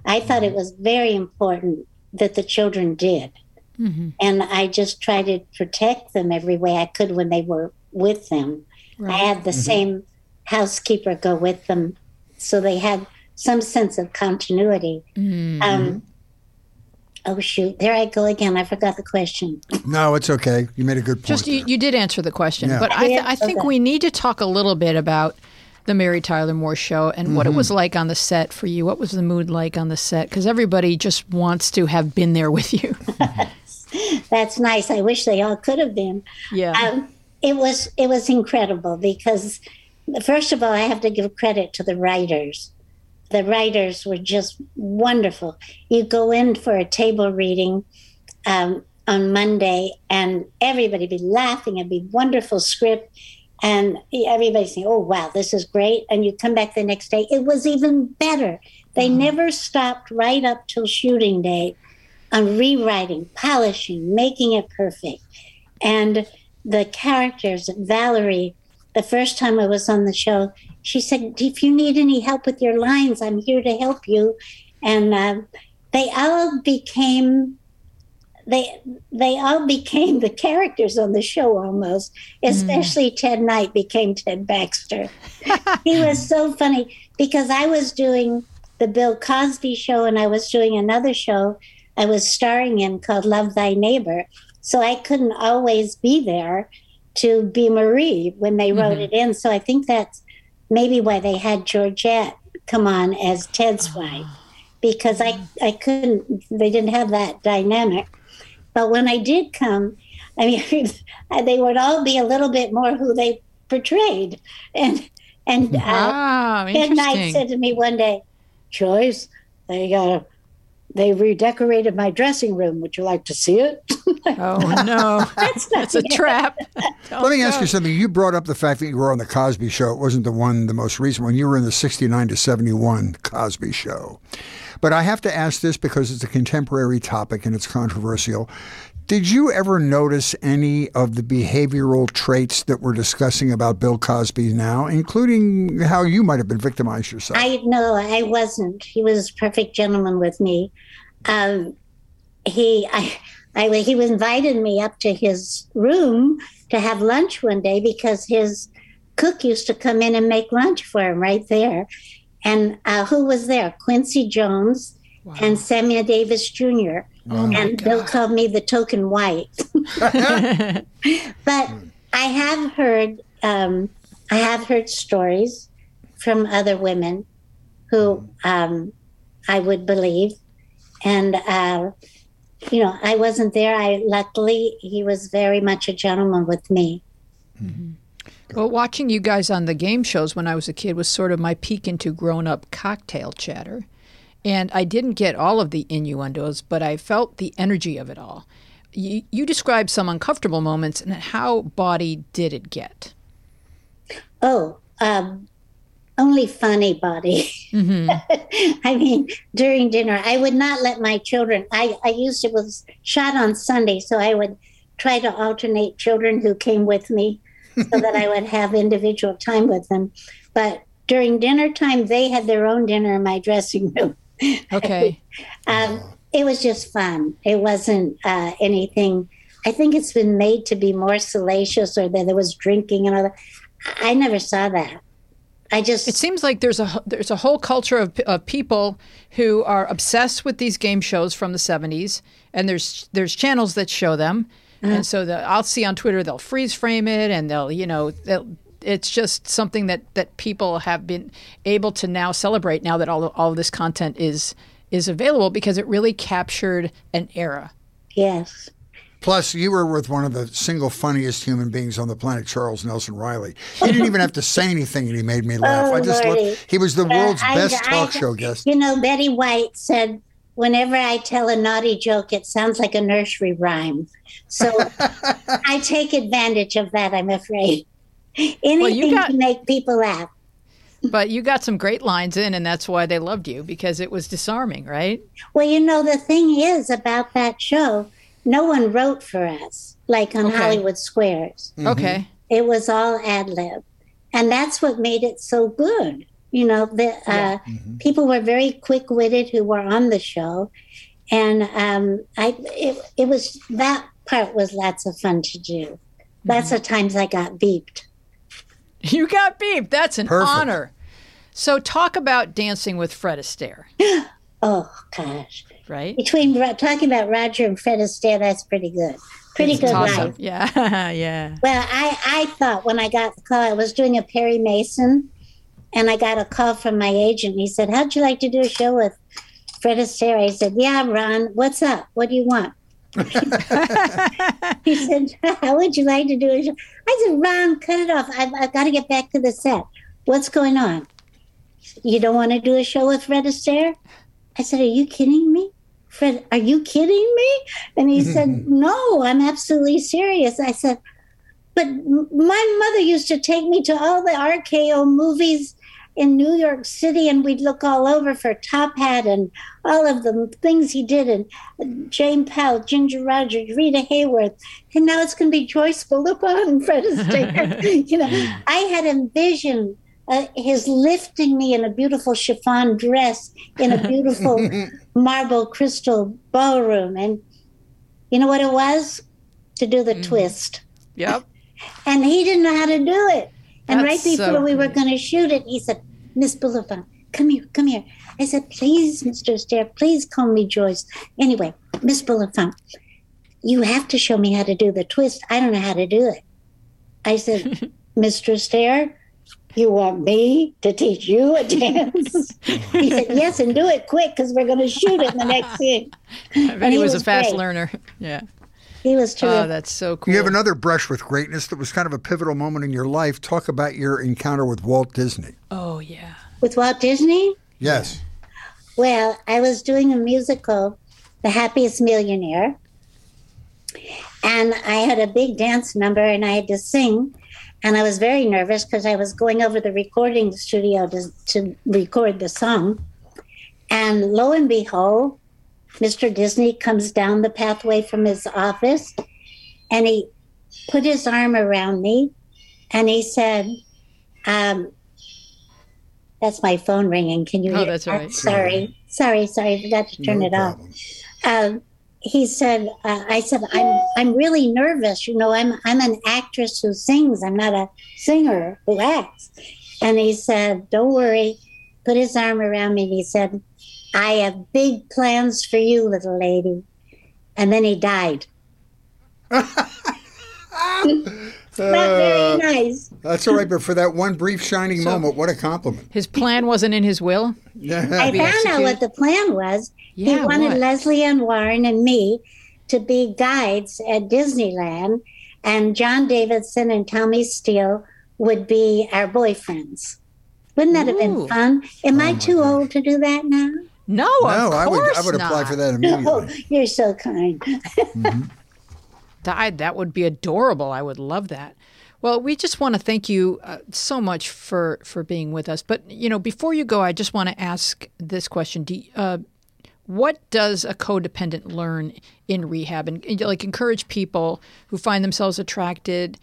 Speaker 4: I thought it was very important that the children did. Mm-hmm. And I just tried to protect them every way I could when they were with them. I had the mm-hmm. same housekeeper go with them so they had some sense of continuity. Mm-hmm. Um, oh, shoot. There I go again. I forgot the question.
Speaker 2: No, it's okay. You made a good point.
Speaker 1: Just you, you did answer the question,
Speaker 2: Yeah.
Speaker 1: but I, th- I think
Speaker 4: okay.
Speaker 1: we need to talk a little bit about the Mary Tyler Moore show and what it was like on the set for you. What was the mood like on the set? Because everybody just wants to have been there with you.
Speaker 4: That's nice. I wish they all could have been.
Speaker 1: yeah.
Speaker 4: Um, it was it was incredible because first of all, I have to give credit to the writers. The writers were just wonderful. You go in for a table reading um, on Monday, and everybody be laughing. It'd be wonderful script, and everybody's saying, "Oh wow, this is great!" And you come back the next day, it was even better. They
Speaker 1: Mm-hmm.
Speaker 4: never stopped right up till shooting day on rewriting, polishing, making it perfect. And the characters, Valerie, the first time I was on the show, she said, "If you need any help with your lines, I'm here to help you." And um, they all became they they all became the characters on the show almost. Especially Ted Knight became Ted Baxter. he was so funny because I was doing the Bill Cosby show and I was doing another show I was starring in called Love Thy Neighbor. So I couldn't always be there to be Marie when they wrote it in. So I think that's maybe why they had Georgette come on as Ted's wife because I, I couldn't, they didn't have that dynamic. But when I did come, I mean, they would all be a little bit more who they portrayed. And, and uh,
Speaker 1: Ah,
Speaker 4: Ted Knight said to me one day, Joyce, they uh, they redecorated my dressing room. Would you like to see it?
Speaker 1: Oh no,
Speaker 4: That's not
Speaker 1: that's a trap.
Speaker 2: Oh, Let me ask you something. You brought up the fact that you were on the Cosby Show. It wasn't the one, the most recent one. You were in the 69 to 71 Cosby Show. But I have to ask this because it's a contemporary topic and it's controversial. Did you ever notice any of the behavioral traits that we're discussing about Bill Cosby now, including how you might have been victimized yourself?
Speaker 4: I no, I wasn't. He was a perfect gentleman with me. Um, he, I, I, he was invited me up to his room to have lunch one day because his cook used to come in and make lunch for him right there. And uh, who was there? Quincy Jones and Samuel Davis Jr. and they'll call me the token white. but I have heard, um, I have heard stories from other women who um, I would believe, and uh, you know, I wasn't there. I luckily he was very much a gentleman with me.
Speaker 1: Well, watching you guys on the game shows when I was a kid was sort of my peek into grown up cocktail chatter. And I didn't get all of the innuendos, but I felt the energy of it all. You, you described some uncomfortable moments, and how body did it get?
Speaker 4: Oh, um, only funny body. I mean, during dinner, I would not let my children. I, I used it was shot on Sunday, so I would try to alternate children who came with me so that I would have individual time with them. But during dinner time, they had their own dinner in my dressing room.
Speaker 1: Okay.
Speaker 4: Um, it was just fun. It wasn't uh, anything. I think it's been made to be more salacious or that there was drinking and all that. I never saw that. I just
Speaker 1: It seems like there's a there's a whole culture of, of people who are obsessed with these game shows from the 70s, and there's there's channels that show them, and so the, I'll see on Twitter they'll freeze frame it, and they'll you know they'll, it's just something that that people have been able to now celebrate now that all all of this content is is available because it really captured an era.
Speaker 4: yes.
Speaker 2: Plus, you were with one of the single funniest human beings on the planet, Charles Nelson Reilly. He didn't even have to say anything, and he made me laugh.
Speaker 4: Oh,
Speaker 2: I just
Speaker 4: Lordy.
Speaker 2: loved. He was the uh, world's
Speaker 4: I-
Speaker 2: best
Speaker 4: I-
Speaker 2: talk show guest.
Speaker 4: You know, Betty White said, "Whenever I tell a naughty joke, it sounds like a nursery rhyme." So I take advantage of that. I'm afraid anything
Speaker 1: got-
Speaker 4: to make people laugh.
Speaker 1: But you got some great lines in, and that's why they loved you because it was disarming, right?
Speaker 4: Well, you know, the thing is about that show, no one wrote for us, like on
Speaker 1: Okay.
Speaker 4: Hollywood Squares.
Speaker 1: Okay.
Speaker 4: It was all ad lib. And that's what made it so good. You know, the uh, people were very quick witted who were on the show. And um, I, it, it was that part was lots of fun to do. Lots of times I got beeped.
Speaker 1: You got beeped. That's an
Speaker 2: Perfect.
Speaker 1: honor. So talk about dancing with Fred Astaire,
Speaker 4: Oh, gosh.
Speaker 1: right?
Speaker 4: Between talking about Roger and Fred Astaire, that's pretty good. Pretty good
Speaker 1: Toss
Speaker 4: life.
Speaker 1: Yeah, yeah.
Speaker 4: Well, I, I thought when I got the call, I was doing a Perry Mason, and I got a call from my agent. He said, How'd you like to do a show with Fred Astaire? I said, Yeah, Ron, what's up? What do you want? He said, How would you like to do a show? I said, Ron, cut it off. I've, I've got to get back to the set. What's going on? You don't want to do a show with Fred Astaire? I said, Are you kidding me? Fred, are you kidding me? And he said, No, I'm absolutely serious. I said, but my mother used to take me to all the RKO movies in New York City, and we'd look all over for Top Hat and all of the things he did, and Jane Powell, Ginger Rogers, Rita Hayworth, and now it's going to be Joyce Bulifant and Fred Astaire. you know, I had envisioned uh, his lifting me in a beautiful chiffon dress in a beautiful marble crystal ballroom, and you know what it was to do the mm. twist.
Speaker 1: Yep.
Speaker 4: And he didn't know how to do it. And That's right before so we were going to shoot it, he said, Miss Bulifant, come here, come here. I said, please, Mr. Astaire, please call me Joyce. Anyway, Miss Bulifant, you have to show me how to do the twist. I don't know how to do it. I said, Mr. Astaire, you want me to teach you a dance? he said, yes, and do it quick because we're going to shoot it in the next scene.
Speaker 1: I bet he was, was, a fast great. learner. Yeah.
Speaker 4: He was oh.
Speaker 1: Oh, that's so cool.
Speaker 2: You have another brush with greatness that was kind of a pivotal moment in your life. Talk about your encounter with Walt Disney.
Speaker 1: Oh, yeah.
Speaker 4: With Walt Disney?
Speaker 2: Yes.
Speaker 4: Well, I was doing a musical, The Happiest Millionaire, and I had a big dance number and I had to sing. And I was very nervous because I was going over the recording studio to, to record the song. And lo and behold, Mr. Disney comes down the pathway from his office and he put his arm around me and he said, um, that's my phone ringing. Can you?
Speaker 1: Oh, that's right.
Speaker 4: Sorry, sorry, sorry. I forgot to turn no it problem. off. Um, he said, uh, "I said I'm I'm really nervous. You know, I'm I'm an actress who sings. I'm not a singer who acts." And he said, "Don't worry." Put his arm around me and he said, I have big plans for you, little lady. And then he died. Not very nice.
Speaker 2: That's all right, but for that one brief shining so, moment, what a compliment.
Speaker 1: His plan wasn't in his will?
Speaker 4: Yeah. I found executed. out what the plan was. Yeah, he wanted what? Lesley Ann Warren and me to be guides at Disneyland, and John Davidson and Tommy Steele would be our boyfriends. Wouldn't that Ooh. have been fun? Am oh I too God. old to do that now?
Speaker 1: No, no,
Speaker 2: I would
Speaker 1: I
Speaker 2: would
Speaker 1: not.
Speaker 2: apply for that immediately. No,
Speaker 4: you're so kind. mm-hmm.
Speaker 1: that, that would be adorable. I would love that. Well, we just want to thank you uh, so much for for being with us. But you know, before you go, I just want to ask this question: Do, uh, What does a codependent learn in rehab, and, and like encourage people who find themselves attracted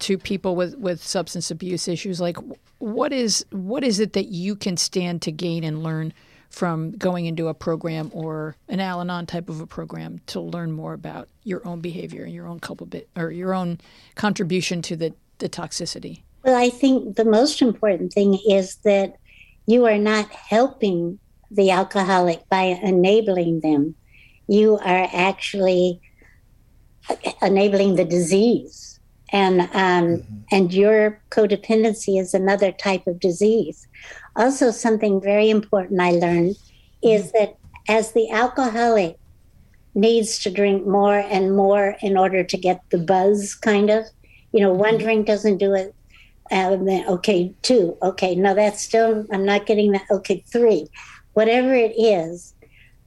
Speaker 1: to people with with substance abuse issues? Like, what is what is it that you can stand to gain and learn from going into a program or an Al-Anon type of a program to learn more about your own behavior and your own culpability or your own contribution to the, the toxicity?
Speaker 4: Well, I think the most important thing is that you are not helping the alcoholic by enabling them. You are actually enabling the disease. And um, mm-hmm. and your codependency is another type of disease. Also, something very important I learned is mm-hmm. that as the alcoholic needs to drink more and more in order to get the buzz, kind of, you know, one mm-hmm. drink doesn't do it. Um, okay, two. Okay, no, that's still, I'm not getting that. Okay, three. Whatever it is,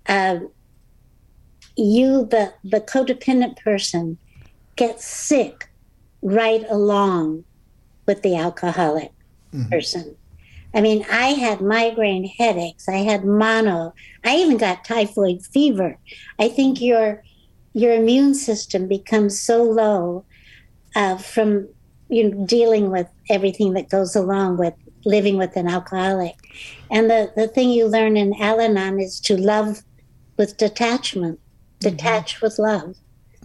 Speaker 4: um, you, the, the codependent person, gets sick right along with the alcoholic mm-hmm. person. I mean, I had migraine headaches. I had mono. I even got typhoid fever. I think your your immune system becomes so low uh, from you know dealing with everything that goes along with living with an alcoholic. And the the thing you learn in Al-Anon is to love with detachment, mm-hmm. detach with love.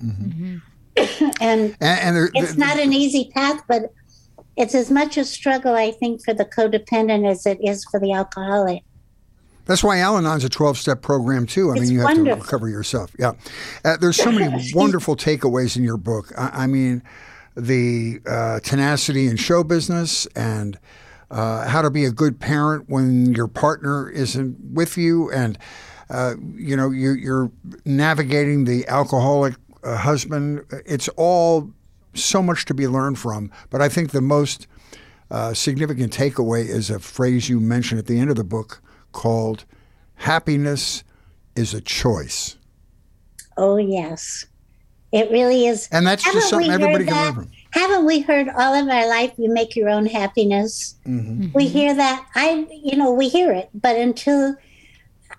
Speaker 4: Mm-hmm. and, and, and there, it's not an easy path, but it's as much a struggle, I think, for the codependent as it is for the alcoholic.
Speaker 2: That's why Al Anon's a 12 step program, too. I it's mean, you have to recover yourself. Yeah. Uh, there's so many wonderful takeaways in your book. I, I mean, the uh, tenacity in show business and uh, how to be a good parent when your partner isn't with you. And, uh, you know, you, are navigating the alcoholic uh, husband. It's all so much to be learned from. But I think the most uh, significant takeaway is a phrase you mentioned at the end of the book called happiness is a choice.
Speaker 4: Oh, yes. It really is.
Speaker 2: And that's Haven't just something everybody can learn from.
Speaker 4: haven't we heard all of our life you make your own happiness?
Speaker 2: Mm-hmm.
Speaker 4: We hear that. I, you know, we hear it, but until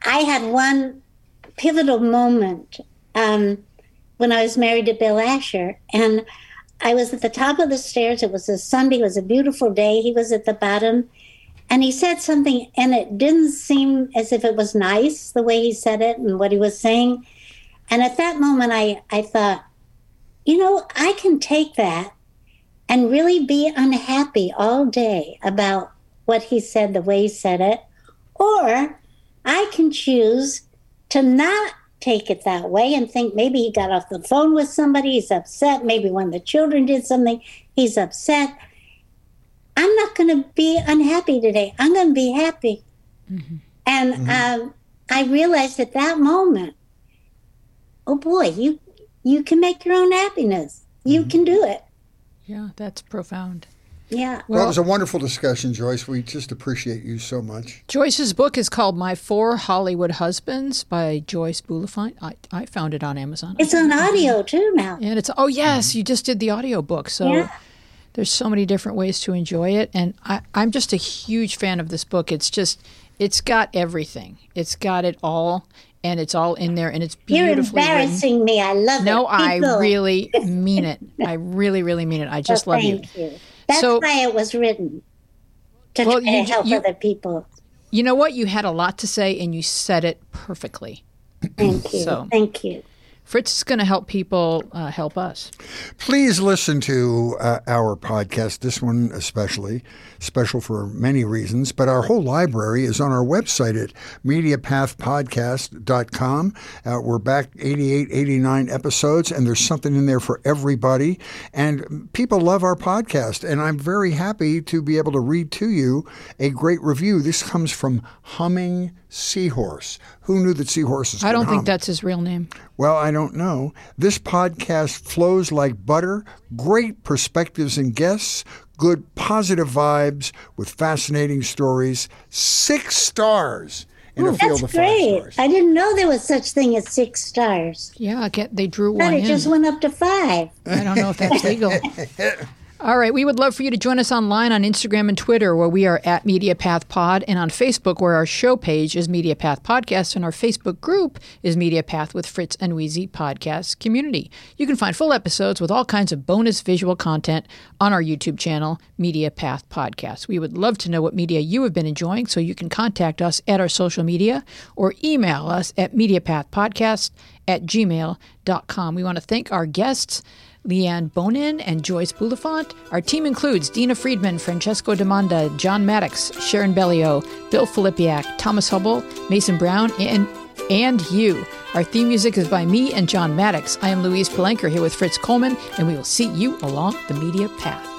Speaker 4: I had one pivotal moment um, when I was married to Bill Asher, and I was at the top of the stairs. It was a Sunday. It was a beautiful day. He was at the bottom, and he said something, and it didn't seem as if it was nice the way he said it and what he was saying. And at that moment, I I thought, you know, I can take that and really be unhappy all day about what he said, the way he said it, or I can choose to not take it that way and think maybe he got off the phone with somebody, he's upset. Maybe when the children did something, he's upset. I'm not going to be unhappy today. I'm going to be happy. Mm-hmm. And mm-hmm. Um, I realized at that moment, oh boy, you you can make your own happiness. You mm-hmm. can do it.
Speaker 1: Yeah, that's profound.
Speaker 4: Yeah.
Speaker 2: Well, well, it was a wonderful discussion, Joyce. We just appreciate you so much.
Speaker 1: Joyce's book is called My Four Hollywood Husbands by Joyce Bulifant. I, I found it on Amazon.
Speaker 4: It's on audio too now.
Speaker 1: And it's, oh, yes, you just did the audio book. So yeah. there's so many different ways to enjoy it. And I, I'm just a huge fan of this book. It's just, it's got everything, it's got it all and it's all in there and it's beautifully
Speaker 4: You're embarrassing
Speaker 1: written.
Speaker 4: me. I love
Speaker 1: no,
Speaker 4: it.
Speaker 1: No, I really mean it. I really, really mean it. I just
Speaker 4: well,
Speaker 1: love
Speaker 4: you. you. That's so, why it was written to well, try you, to help you, other people.
Speaker 1: You know what? You had a lot to say and you said it perfectly.
Speaker 4: Thank you. So, Thank you.
Speaker 1: Fritz is going to help people uh, help us.
Speaker 2: Please listen to uh, our podcast, this one especially, special for many reasons, but our whole library is on our website at mediapathpodcast.com. Uh, we're back 88, 89 episodes, and there's something in there for everybody. And people love our podcast, and I'm very happy to be able to read to you a great review. This comes from Humming Seahorse. Who knew that seahorses?
Speaker 1: I don't
Speaker 2: hum?
Speaker 1: think that's his real name.
Speaker 2: Well, I don't know. This podcast flows like butter. Great perspectives and guests. Good positive vibes with fascinating stories. Six stars in Ooh, a oh, field
Speaker 4: of
Speaker 2: great. five stars.
Speaker 4: I didn't know there was such thing as six stars.
Speaker 1: Yeah, get, they drew one.
Speaker 4: But it
Speaker 1: in.
Speaker 4: just went up to five.
Speaker 1: I don't know if that's legal. All right. We would love for you to join us online on Instagram and Twitter, where we are at MediaPath Pod, and on Facebook, where our show page is MediaPath Podcast, and our Facebook group is MediaPath with Fritz and Weezy Podcast Community. You can find full episodes with all kinds of bonus visual content on our YouTube channel, MediaPath Podcast. We would love to know what media you have been enjoying, so you can contact us at our social media or email us at MediaPathPodcast at gmail.com. We want to thank our guests. Leanne Bonin and Joyce Bulifant. Our team includes Dina Friedman, Francesco Demanda, John Maddox, Sharon Bellio, Bill Filipiak, Thomas Hubble, Mason Brown, and and you. Our theme music is by me and John Maddox. I am Louise Palanker here with Fritz Coleman, and we will see you along the media path.